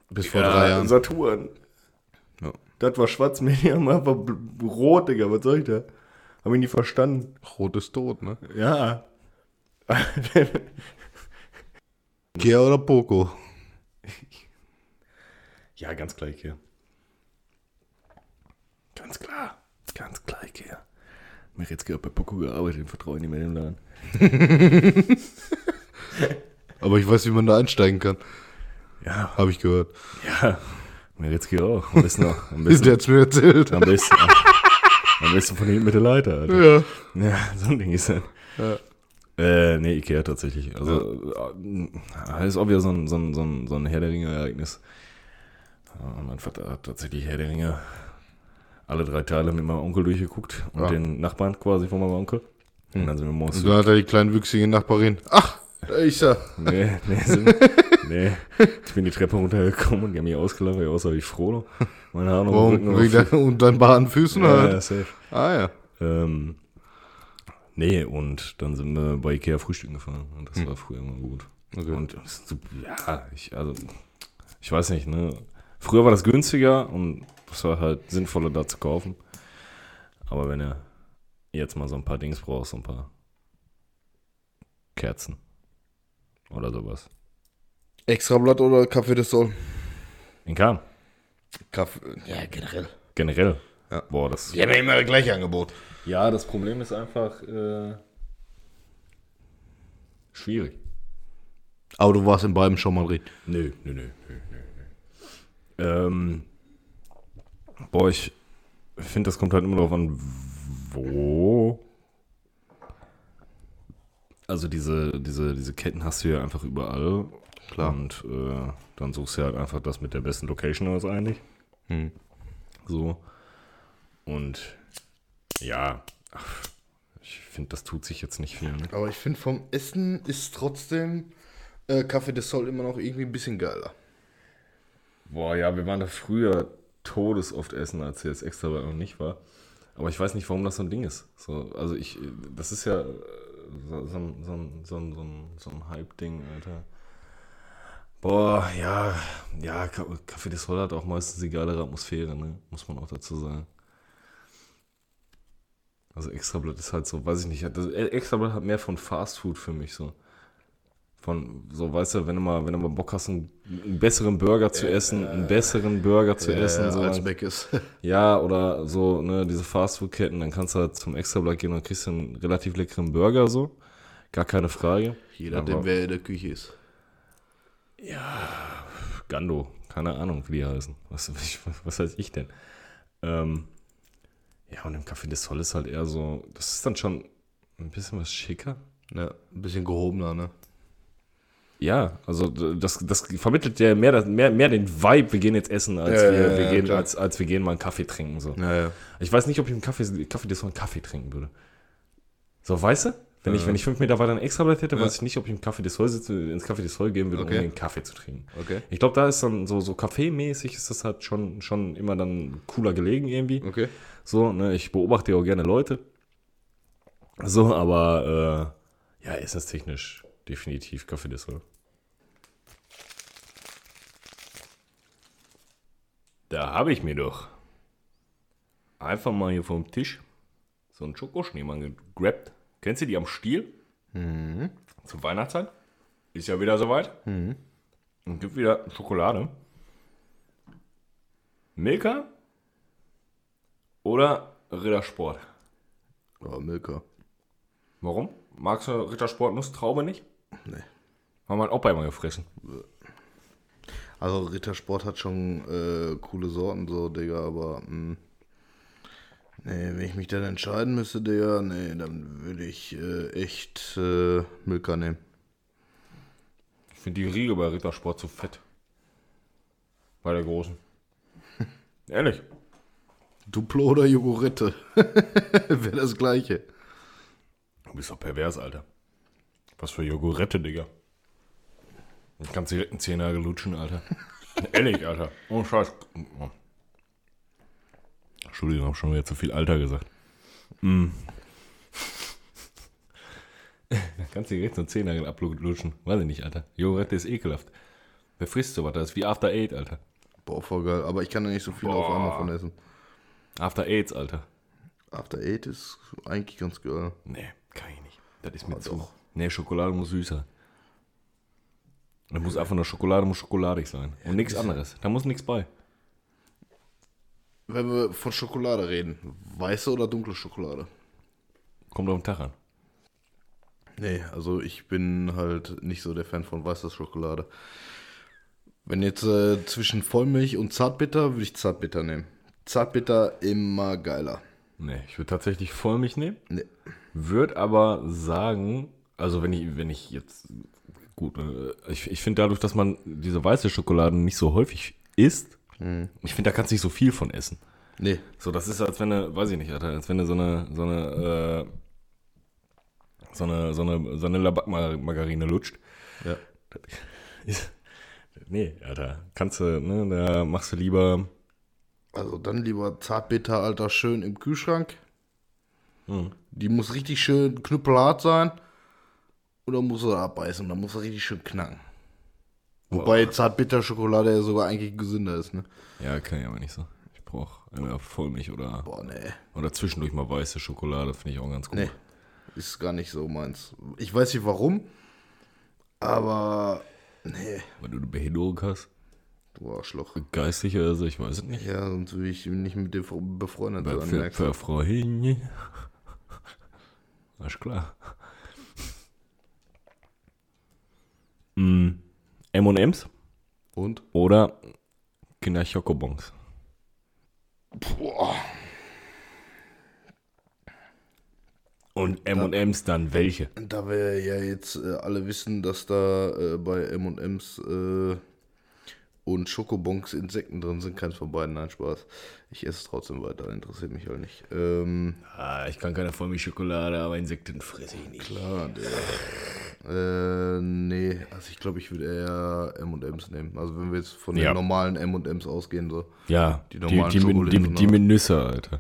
Bis vor drei Jahren.
Saturn.
Ja.
Das war schwarz, war bl- rot, Digga. Was soll ich da? Hab ich nie verstanden.
Rot ist tot, ne?
Ja.
Kia oder Poco?
ja, ganz klar, Ikea. Ganz klar. Ganz klar, Ikea. Mir jetzt gerade bei Poco gearbeitet, ich vertraue nicht mehr dem Laden.
Aber ich weiß, wie man da einsteigen kann.
Ja,
Habe ich gehört.
ja. Meretzky auch. Am besten noch. Am
Der
besten,
hat's mir erzählt.
am besten, am besten von hinten mit der Leiter, Alter.
Ja.
Ja, so ein Ding ist das.
Ja.
Äh, nee, Ikea tatsächlich. Also, äh, ist auch wieder so ein, so ein, so ein, so ein Herr der Ringe-Ereignis. Äh, mein Vater hat tatsächlich Herr der Ringe alle drei Teile mit meinem Onkel durchgeguckt und
Ja.
den Nachbarn quasi von meinem Onkel. Und dann sind wir morgens.
Und dann hat er die kleine wüchsige Nachbarin. Ach, ist er.
Nee, nee, sind, nee. Ich bin die Treppe runtergekommen und die haben mich ausgelacht, weil ich aussah wie Frodo. Meine Haare noch Rücken.
Der, und dann baden Füßen
ja,
halt.
ja, safe.
Ah ja.
Ähm, nee, und dann sind wir bei Ikea frühstücken gefahren. Und das war früher immer gut.
Okay.
Und ja, ich, also, ich weiß nicht, ne? Früher war das günstiger und es war halt sinnvoller da zu kaufen. Aber wenn er jetzt mal so ein paar Dings braucht, so ein paar Kerzen oder sowas.
Extrablatt oder Kaffee des Sol?
In Kahn,
Kaffee. Ja, generell.
generell.
Ja.
Boah, das.
Die haben ja immer das gleiche Angebot.
Ja, das Problem ist einfach äh, schwierig.
Aber du warst in beiden schon mal drin.
Nö, nö, nö, nö, nö, nö. Ähm, boah, ich finde, das kommt halt immer darauf an, wo. Also diese, diese, diese Ketten hast du ja einfach überall.
Klar.
Und äh, dann suchst du halt einfach das mit der besten Location aus eigentlich.
Hm.
So. Und ja, ach, ich finde, das tut sich jetzt nicht viel. Ne?
Aber ich finde, vom Essen ist trotzdem äh, Kaffee des Sol immer noch irgendwie ein bisschen geiler.
Boah, ja, wir waren da früher todesoft essen, als jetzt extra noch nicht war. Aber ich weiß nicht, warum das so ein Ding ist. So, also ich, das ist ja äh, so, so, ein- so, so, so, ein- Hype-Ding, Alter. Boah, ja, ja, Café des Sol hat auch meistens die geilere Atmosphäre, ne? Muss man auch dazu sagen. Also Extrablatt ist halt so, weiß ich nicht, Extrablatt hat mehr von Fast Food für mich so. Von, so, weißt du, wenn du mal, wenn du mal Bock hast, einen, einen besseren Burger zu essen, einen besseren Burger zu essen, so,
als Beck ist.
ja, oder so, ne, diese Fastfood-Ketten, dann kannst du halt zum Extrablatt gehen und kriegst einen relativ leckeren Burger, so. Gar keine Frage.
Jeder, dem wer in der Küche ist.
Gando, keine Ahnung, wie die heißen. Was, ich, was weiß ich denn? Ähm, ja, und im Café des Sol ist halt eher so, das ist dann schon ein bisschen was schicker.
Ja, ein bisschen gehobener, ne?
Ja, also das, das vermittelt ja mehr, das- mehr, mehr den Vibe, wir gehen jetzt essen, als,
Ja,
wir, wir
ja,
gehen,
klar.
als, als wir gehen mal einen Kaffee trinken. So.
Ja.
Ich weiß nicht, ob ich im Kaffee, Kaffee des Sol einen Kaffee trinken würde. So, weißt du? Wenn, ich, wenn ich fünf Meter weiter ein Extrablatt hätte, weiß ich nicht, ob ich im Café des Sol sitze, ins Café des Sol gehen würde,
Okay.
um einen Kaffee zu trinken.
Okay.
Ich glaube, da ist dann so, so Kaffeemäßig ist das halt schon, schon immer dann cooler gelegen irgendwie.
Okay.
So, ne, ich beobachte ja auch gerne Leute. So, aber äh, ja, essenstechnisch definitiv Kaffee des Sol. Da habe ich mir doch einfach mal hier vom Tisch so einen Schokoschneemann gegrabt. Kennst du die am Stiel? Zur Weihnachtszeit. Ist ja wieder soweit. Und gibt wieder Schokolade. Milka oder Rittersport?
Ja, Milka.
Warum? Magst du Rittersport Nusstraube nicht?
Nee.
Haben wir Opa immer gefressen.
Also Rittersport hat schon äh, coole Sorten, so, Digga, aber mh, nee, wenn ich mich dann entscheiden müsste, Digga, nee, dann würde ich äh, echt äh, Milka nehmen.
Ich finde die Riegel bei Rittersport zu fett. Bei der großen. Ehrlich.
Duplo oder Jogurette? Wäre das gleiche.
Du bist doch pervers, Alter. Was für Jogurette, Digga. Du kannst direkt einen Zehennagel lutschen, Alter. Ehrlich, Alter. Oh, Scheiß. Entschuldigung, ich hab schon wieder zu viel Alter gesagt. Mm. Dann kannst du direkt so einen Zehennagel ablutschen. Weiß ich nicht, Alter. Jogurette ist ekelhaft. Wer frisst sowas? Das ist wie After Eight, Alter.
Boah, voll geil. Aber ich kann da nicht so viel auf
Boah.
einmal von essen.
After Aids, Alter.
After Eight ist eigentlich ganz geil.
Nee, kann ich nicht. Das ist mir
Oh,
zu.
doch.
Nee, Schokolade muss süß sein. Da muss einfach nur Schokolade, muss schokoladig sein. Und nichts anderes. Da muss nichts bei.
Wenn wir von Schokolade reden, weiße oder dunkle Schokolade?
Kommt auf den Tag an.
Nee, also ich bin halt nicht so der Fan von weißer Schokolade. Wenn jetzt äh, zwischen Vollmilch und Zartbitter, würde ich Zartbitter nehmen. Zartbitter immer geiler.
Nee, ich würde tatsächlich Vollmilch nehmen.
Nee.
Würde aber sagen, also wenn ich, wenn ich jetzt, gut, äh, ich, ich finde dadurch, dass man diese weiße Schokolade nicht so häufig isst, ich finde, da kannst du nicht so viel von essen.
Nee.
So, das ist, als wenn du, weiß ich nicht, Alter, als wenn du so eine, so eine, äh, so eine, so eine, so eine Labak-Margarine lutscht.
Ja.
Ist, nee, Alter, kannst du, ne, da machst du lieber,
Also dann lieber Zartbitter, Alter, schön im Kühlschrank.
Hm.
Die muss richtig schön knüppelhart sein. Oder muss er abbeißen, dann muss er richtig schön knacken. Wobei Zartbitter-Schokolade ja sogar eigentlich gesünder ist, ne?
ja, kann ich aber nicht so. Ich brauche entweder Vollmilch oder,
Boah, nee.
oder zwischendurch mal weiße Schokolade, finde ich auch ganz gut.
Nee. Ist gar nicht so meins. Ich weiß nicht warum, aber nee,
Weil du eine Behinderung hast.
du Arschloch.
Geistig oder so, ich weiß es nicht.
Ja, sonst will ich nicht mit dir befreundet sein.
Hinje. Alles klar. Mm, M&M's
Und?
oder Kinder Schokobons?
Boah.
Und M&M's dann welche?
Da wir ja jetzt äh, alle wissen, dass da äh, bei M&M's und Schokobons Insekten drin sind, keins von beiden, nein, Spaß. Ich esse es trotzdem weiter, interessiert mich halt nicht. Ähm,
Ah, ich kann keine Vollmilchschokolade, aber Insekten fresse ich nicht.
klar, der, äh, nee, also ich glaube, ich würde eher M&M's nehmen. Also wenn wir jetzt von
Ja.
den normalen M&M's ausgehen, so.
Ja,
Die
die,
normalen
die, mit, die,
Schokolinsen,
die
ne?
mit Nüsse, Alter.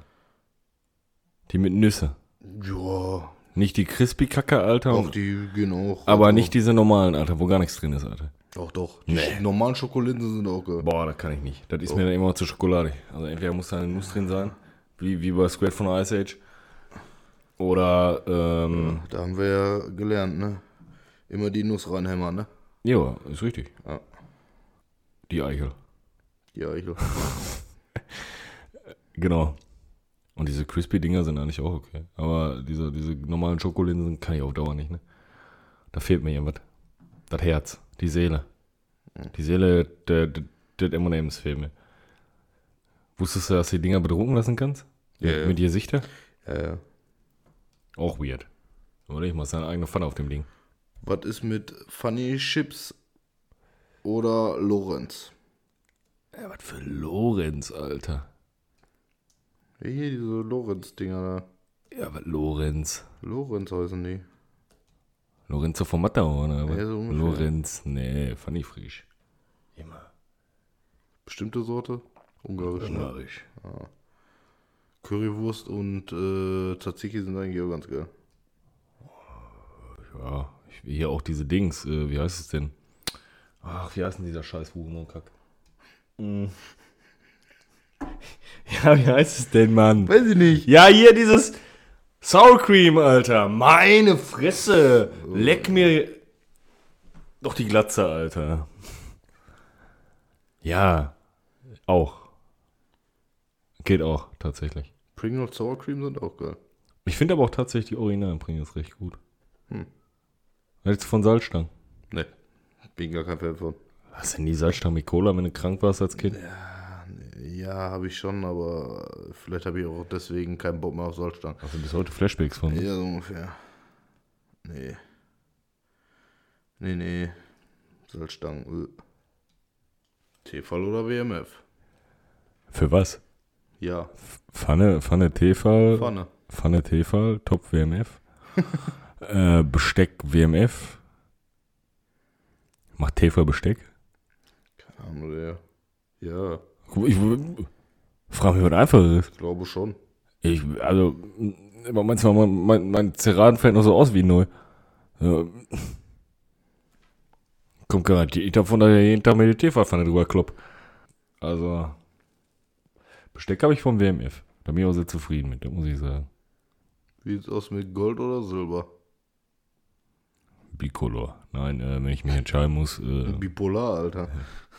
Die mit Nüsse.
Ja,
Nicht die Crispy-Kacke, Alter.
auch die gehen auch.
aber
also,
nicht diese normalen, Alter, wo gar nichts drin ist, Alter.
Doch, doch. Die
Nee.
normalen Schokolinsen sind auch geil.
Boah, das kann ich nicht. Das ist mir dann immer zu schokoladig. Also entweder muss da eine Nuss drin sein, wie, wie bei Squid von Ice Age. Oder, ähm,
Da haben wir ja gelernt, ne? Immer die Nuss reinhämmern, ne?
ja, ist richtig.
Ja.
Die Eichel.
Ja, ich
Genau. Und diese Crispy-Dinger sind eigentlich auch okay. Aber diese, diese normalen Schokolinsen kann ich auf Dauer nicht, ne? Da fehlt mir irgendwas. Das Herz, die Seele. Die Seele der, der, der M&M's fehlt mir. Wusstest du, dass du die Dinger bedrucken lassen kannst?
Ja,
Mit-
ja.
Mit Gesichter?
Ja, ja.
Auch weird. Oder ich mach seine eigene Pfanne auf dem Ding.
Was ist mit Funny Chips oder Lorenz?
Ja, was für Lorenz, Alter.
Hier diese Lorenz-Dinger da.
Ja, was Lorenz?
Lorenz heißen die.
Lorenzo von Matterhorn, oder? was?
Ja, so.
Lorenz, nee, fand ich frisch. Immer.
Bestimmte Sorte? Ungarisch, ne?
Ungarisch.
Currywurst und äh, Tzatziki sind eigentlich auch ganz geil.
Ja, ich, hier auch diese Dings, äh, wie heißt es denn? Ach, wie heißt denn dieser scheiß Hurenkack? Mm. Ja, wie heißt es denn, Mann?
Weiß ich nicht.
Ja, hier dieses Sour Cream, Alter. Meine Fresse. Leck mir doch die Glatze, Alter. Ja, auch. Geht auch, tatsächlich.
Pringles Sour Cream sind auch geil.
Ich finde aber auch tatsächlich die originalen Pringles recht gut.
Hm.
Jetzt von Salzstangen.
Ne, bin gar kein Fan von.
Was denn die Salzstangen mit Cola, wenn du krank warst als Kind?
Ja, habe ich schon, aber vielleicht habe ich auch deswegen keinen Bock mehr auf Salzstangen.
Also bis heute Flashbacks von.
Ja, so ungefähr. Nee. Nee, nee. Salzstangen. äh. Tefal oder WMF?
Für was?
Ja,
Pfanne, Pfanne Tefal,
Pfanne.
Pfanne Tefal, Top WMF. äh, Besteck WMF. Macht Tefal Besteck?
Keine Ahnung, der. Ja,
Ich frage mich, was einfacher ist.
ich glaube schon.
Ich, also, manchmal, mein, mein, mein Zeraden fällt noch so aus wie neu. Ja. Kommt garantiert davon, dass ich jeden Tag mit der Tefalpfanne drüber klopp. Also, Besteck habe ich vom WMF. Da bin ich auch sehr zufrieden mit, muss ich sagen.
Wie sieht's aus mit Gold oder Silber?
Bicolor. Nein, äh, wenn ich mich entscheiden muss. Äh,
Bipolar, Alter.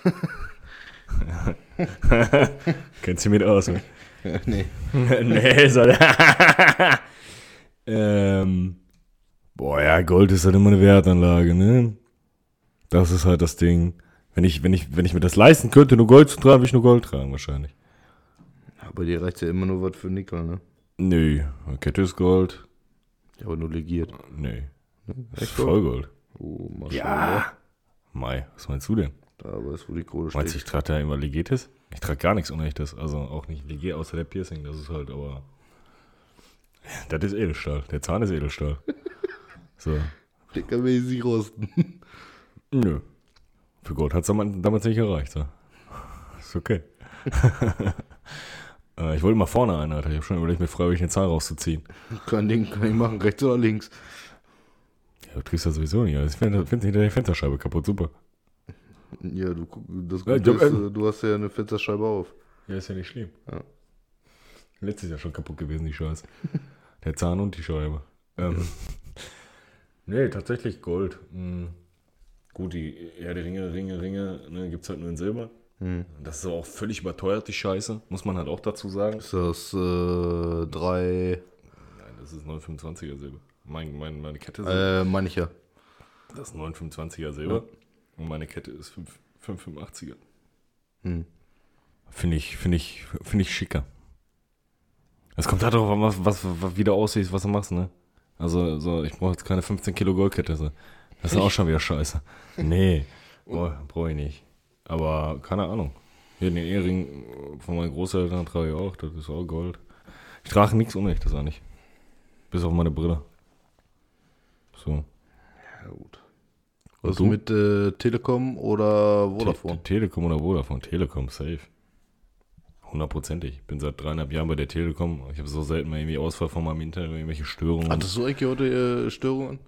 kennst du mit aus? Ne?
nee.
nee, soll. ähm, Boah, ja, Gold ist halt immer eine Wertanlage, ne? Das ist halt das Ding. Wenn ich, wenn ich, wenn ich mir das leisten könnte, nur Gold zu tragen, würde ich nur Gold tragen, wahrscheinlich.
Aber dir reicht ja immer nur was für Nickel, ne?
Nö, Kette ist Gold.
Ja, aber nur legiert.
Nee.
Echt
voll Gold.
Oh, mal
Ja. Mai, was meinst du denn?
Da weißt du, wo die Kohle
Meinst du,
steht.
ich trage da immer Legetes? Ich trage gar nichts Unechtes. Also auch nicht Leget außer der Piercing. Das ist halt aber. Das ist Edelstahl. Der Zahn ist Edelstahl. So.
Den kann man nicht rosten.
Nö. Für Gold hat es damals nicht erreicht. So. Ist okay. Äh, ich wollte mal vorne ein, Alter. Ich habe schon überlegt, mir freiwillig eine Zahl rauszuziehen.
Kein Ding, kann ich machen, rechts oder links.
Ja, du kriegst das sowieso nicht. Ich finde find hinter der Fensterscheibe kaputt. Super.
Ja, du, das
Ja,
Gute ist,
hab-
äh, du hast ja eine Fensterscheibe auf.
Ja, ist ja nicht schlimm.
Ja.
Letztes Jahr schon kaputt gewesen, die Scheiße. Der Zahn und die Scheibe. Ähm, nee, tatsächlich Gold. Hm. Gut, die ja, die Ringe, Ringe, Ringe, ne, gibt es halt nur in Silber.
Hm.
Das ist auch völlig überteuert, die Scheiße, muss man halt auch dazu sagen.
Ist das äh, drei,
Nein, das ist 925er Silber. Mein, mein, meine Kette ist,
äh, meine ich ja.
das ist 925er Silber. Und meine Kette ist 5, 585er.
Hm.
Finde ich, finde ich, finde ich schicker. Es kommt halt darauf an, was, was, was wie du aussiehst, was du machst, ne? Also, so, ich brauche jetzt keine 15 Kilo Goldkette. So. Das ist auch schon wieder scheiße. Nee, brauche brauch ich nicht. Aber keine Ahnung. Hier den Ehering von meinen Großeltern trage ich auch, das ist auch Gold. Ich trage nichts Unechtes eigentlich. Bis auf meine Brille. So.
Ja, gut. Was
du?
mit äh, Telekom oder Vodafone?
Te Telekom oder Vodafone? Telekom, safe. Hundertprozentig. Ich bin seit dreieinhalb Jahren bei der Telekom. Ich habe so selten mal irgendwie Ausfall von meinem Internet, irgendwelche Störungen.
Hattest du eigentlich heute äh, Störungen?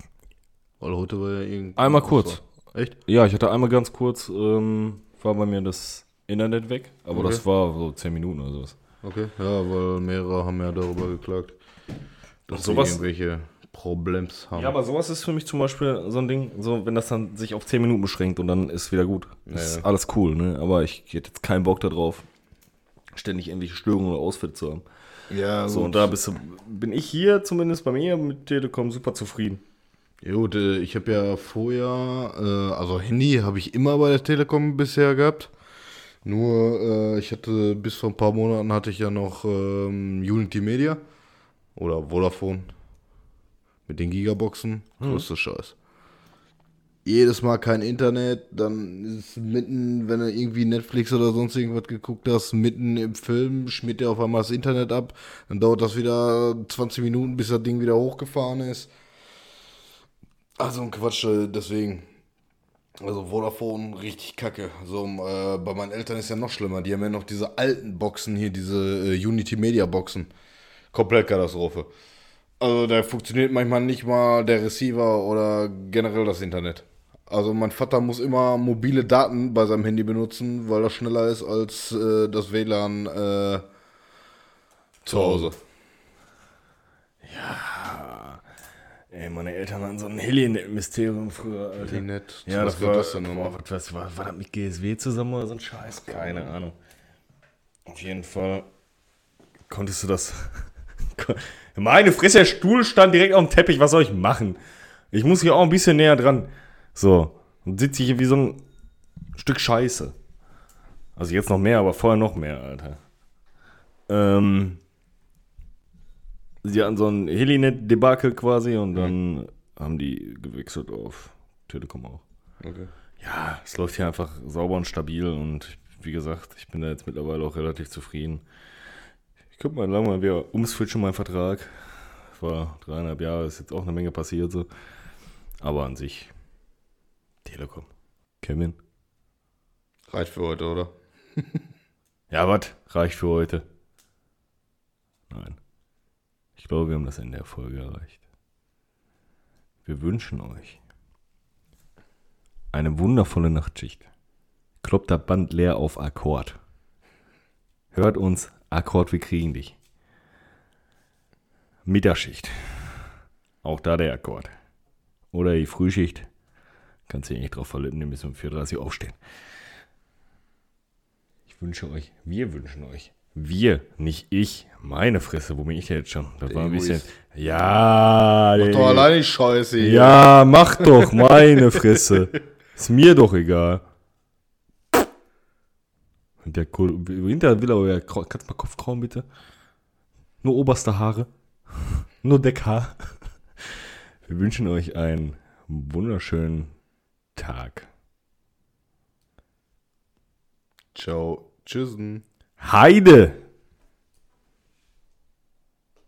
Weil heute war ja irgendwie.
Einmal kurz.
Echt?
Ja, ich hatte einmal ganz kurz, ähm, war bei mir das Internet weg, aber
Okay.
das war so zehn Minuten oder sowas.
Okay. Ja, weil mehrere haben ja darüber geklagt, dass
sowas-
irgendwelche Problems haben.
Ja, aber sowas ist für mich zum Beispiel so ein Ding, so wenn das dann sich auf 10 Minuten beschränkt und dann ist wieder gut. Ist
Ja.
alles cool, ne? Aber ich hätte jetzt keinen Bock darauf, ständig irgendwelche Störungen oder Ausfälle zu haben.
ja,
So, und da bist du, bin ich hier zumindest bei mir mit Telekom super zufrieden.
Ja, gut, äh, ich habe ja vorher, äh, also Handy habe ich immer bei der Telekom bisher gehabt. Nur, äh, ich hatte bis vor ein paar Monaten hatte ich ja noch ähm, Unity Media oder Vodafone mit den Gigaboxen. Größte Scheiß. Jedes Mal kein Internet, dann ist mitten, wenn du irgendwie Netflix oder sonst irgendwas geguckt hast, mitten im Film schmiert der auf einmal das Internet ab. Dann dauert das wieder 20 Minuten, bis das Ding wieder hochgefahren ist. Also ein Quatsch, äh, deswegen. Also Vodafone richtig kacke. So, äh, bei meinen Eltern ist ja noch schlimmer. Die haben ja noch diese alten Boxen hier, diese äh, Unity Media Boxen. Komplett Katastrophe. Also da funktioniert manchmal nicht mal der Receiver oder generell das Internet. Also mein Vater muss immer mobile Daten bei seinem Handy benutzen, weil das schneller ist als äh, das WLAN äh, zu Hause.
Ey, meine Eltern hatten so ein Helinet-Mysterium früher, Alter.
Helinet.
Ja,
Was
das war,
das denn nochmal?
boah, was, was, war, war das mit GSW zusammen oder so ein Scheiß? Keine Ahnung. Auf jeden Fall konntest du das. Meine Fresse, der Stuhl stand direkt auf dem Teppich. Was soll ich machen? Ich muss hier auch ein bisschen näher dran. So. Und sitze hier wie so ein Stück Scheiße. Also jetzt noch mehr, aber vorher noch mehr, Alter. Ähm. Sie hatten so ein Helinet-Debakel quasi und dann haben die gewechselt auf Telekom auch.
Okay.
Ja, es läuft hier einfach sauber und stabil und wie gesagt, ich bin da jetzt mittlerweile auch relativ zufrieden. Könnte mal lang mal wieder umswitchen, meinen Vertrag. Vor dreieinhalb Jahren ist jetzt auch eine Menge passiert so. Aber an sich, Telekom. Kevin?
Reicht für heute, oder?
Ja, was? Reicht für heute? Nein. Ich glaube, wir haben das Ende der Folge erreicht. Wir wünschen euch eine wundervolle Nachtschicht. Kloppt das Band leer auf Akkord. Hört uns Akkord, wir kriegen dich. Mittagsschicht. Auch da der Akkord. Oder die Frühschicht. Kannst du dich nicht drauf verletzen, ihr müsst um 4.30 Uhr aufstehen. Ich wünsche euch, wir wünschen euch Wir, nicht ich. Meine Fresse, wo bin ich jetzt schon? Das
Der
war ein bisschen.
Egoist.
Ja,
Mach doch alleine die Scheiße hier.
ja, mach doch, meine Fresse. Ist mir doch egal. Der Kohl, hinter will aber ja, kannst du mal Kopf kraulen, bitte? Nur oberste Haare. Nur Deckhaar. Wir wünschen euch einen wunderschönen Tag.
Ciao. Tschüssen.
Heide!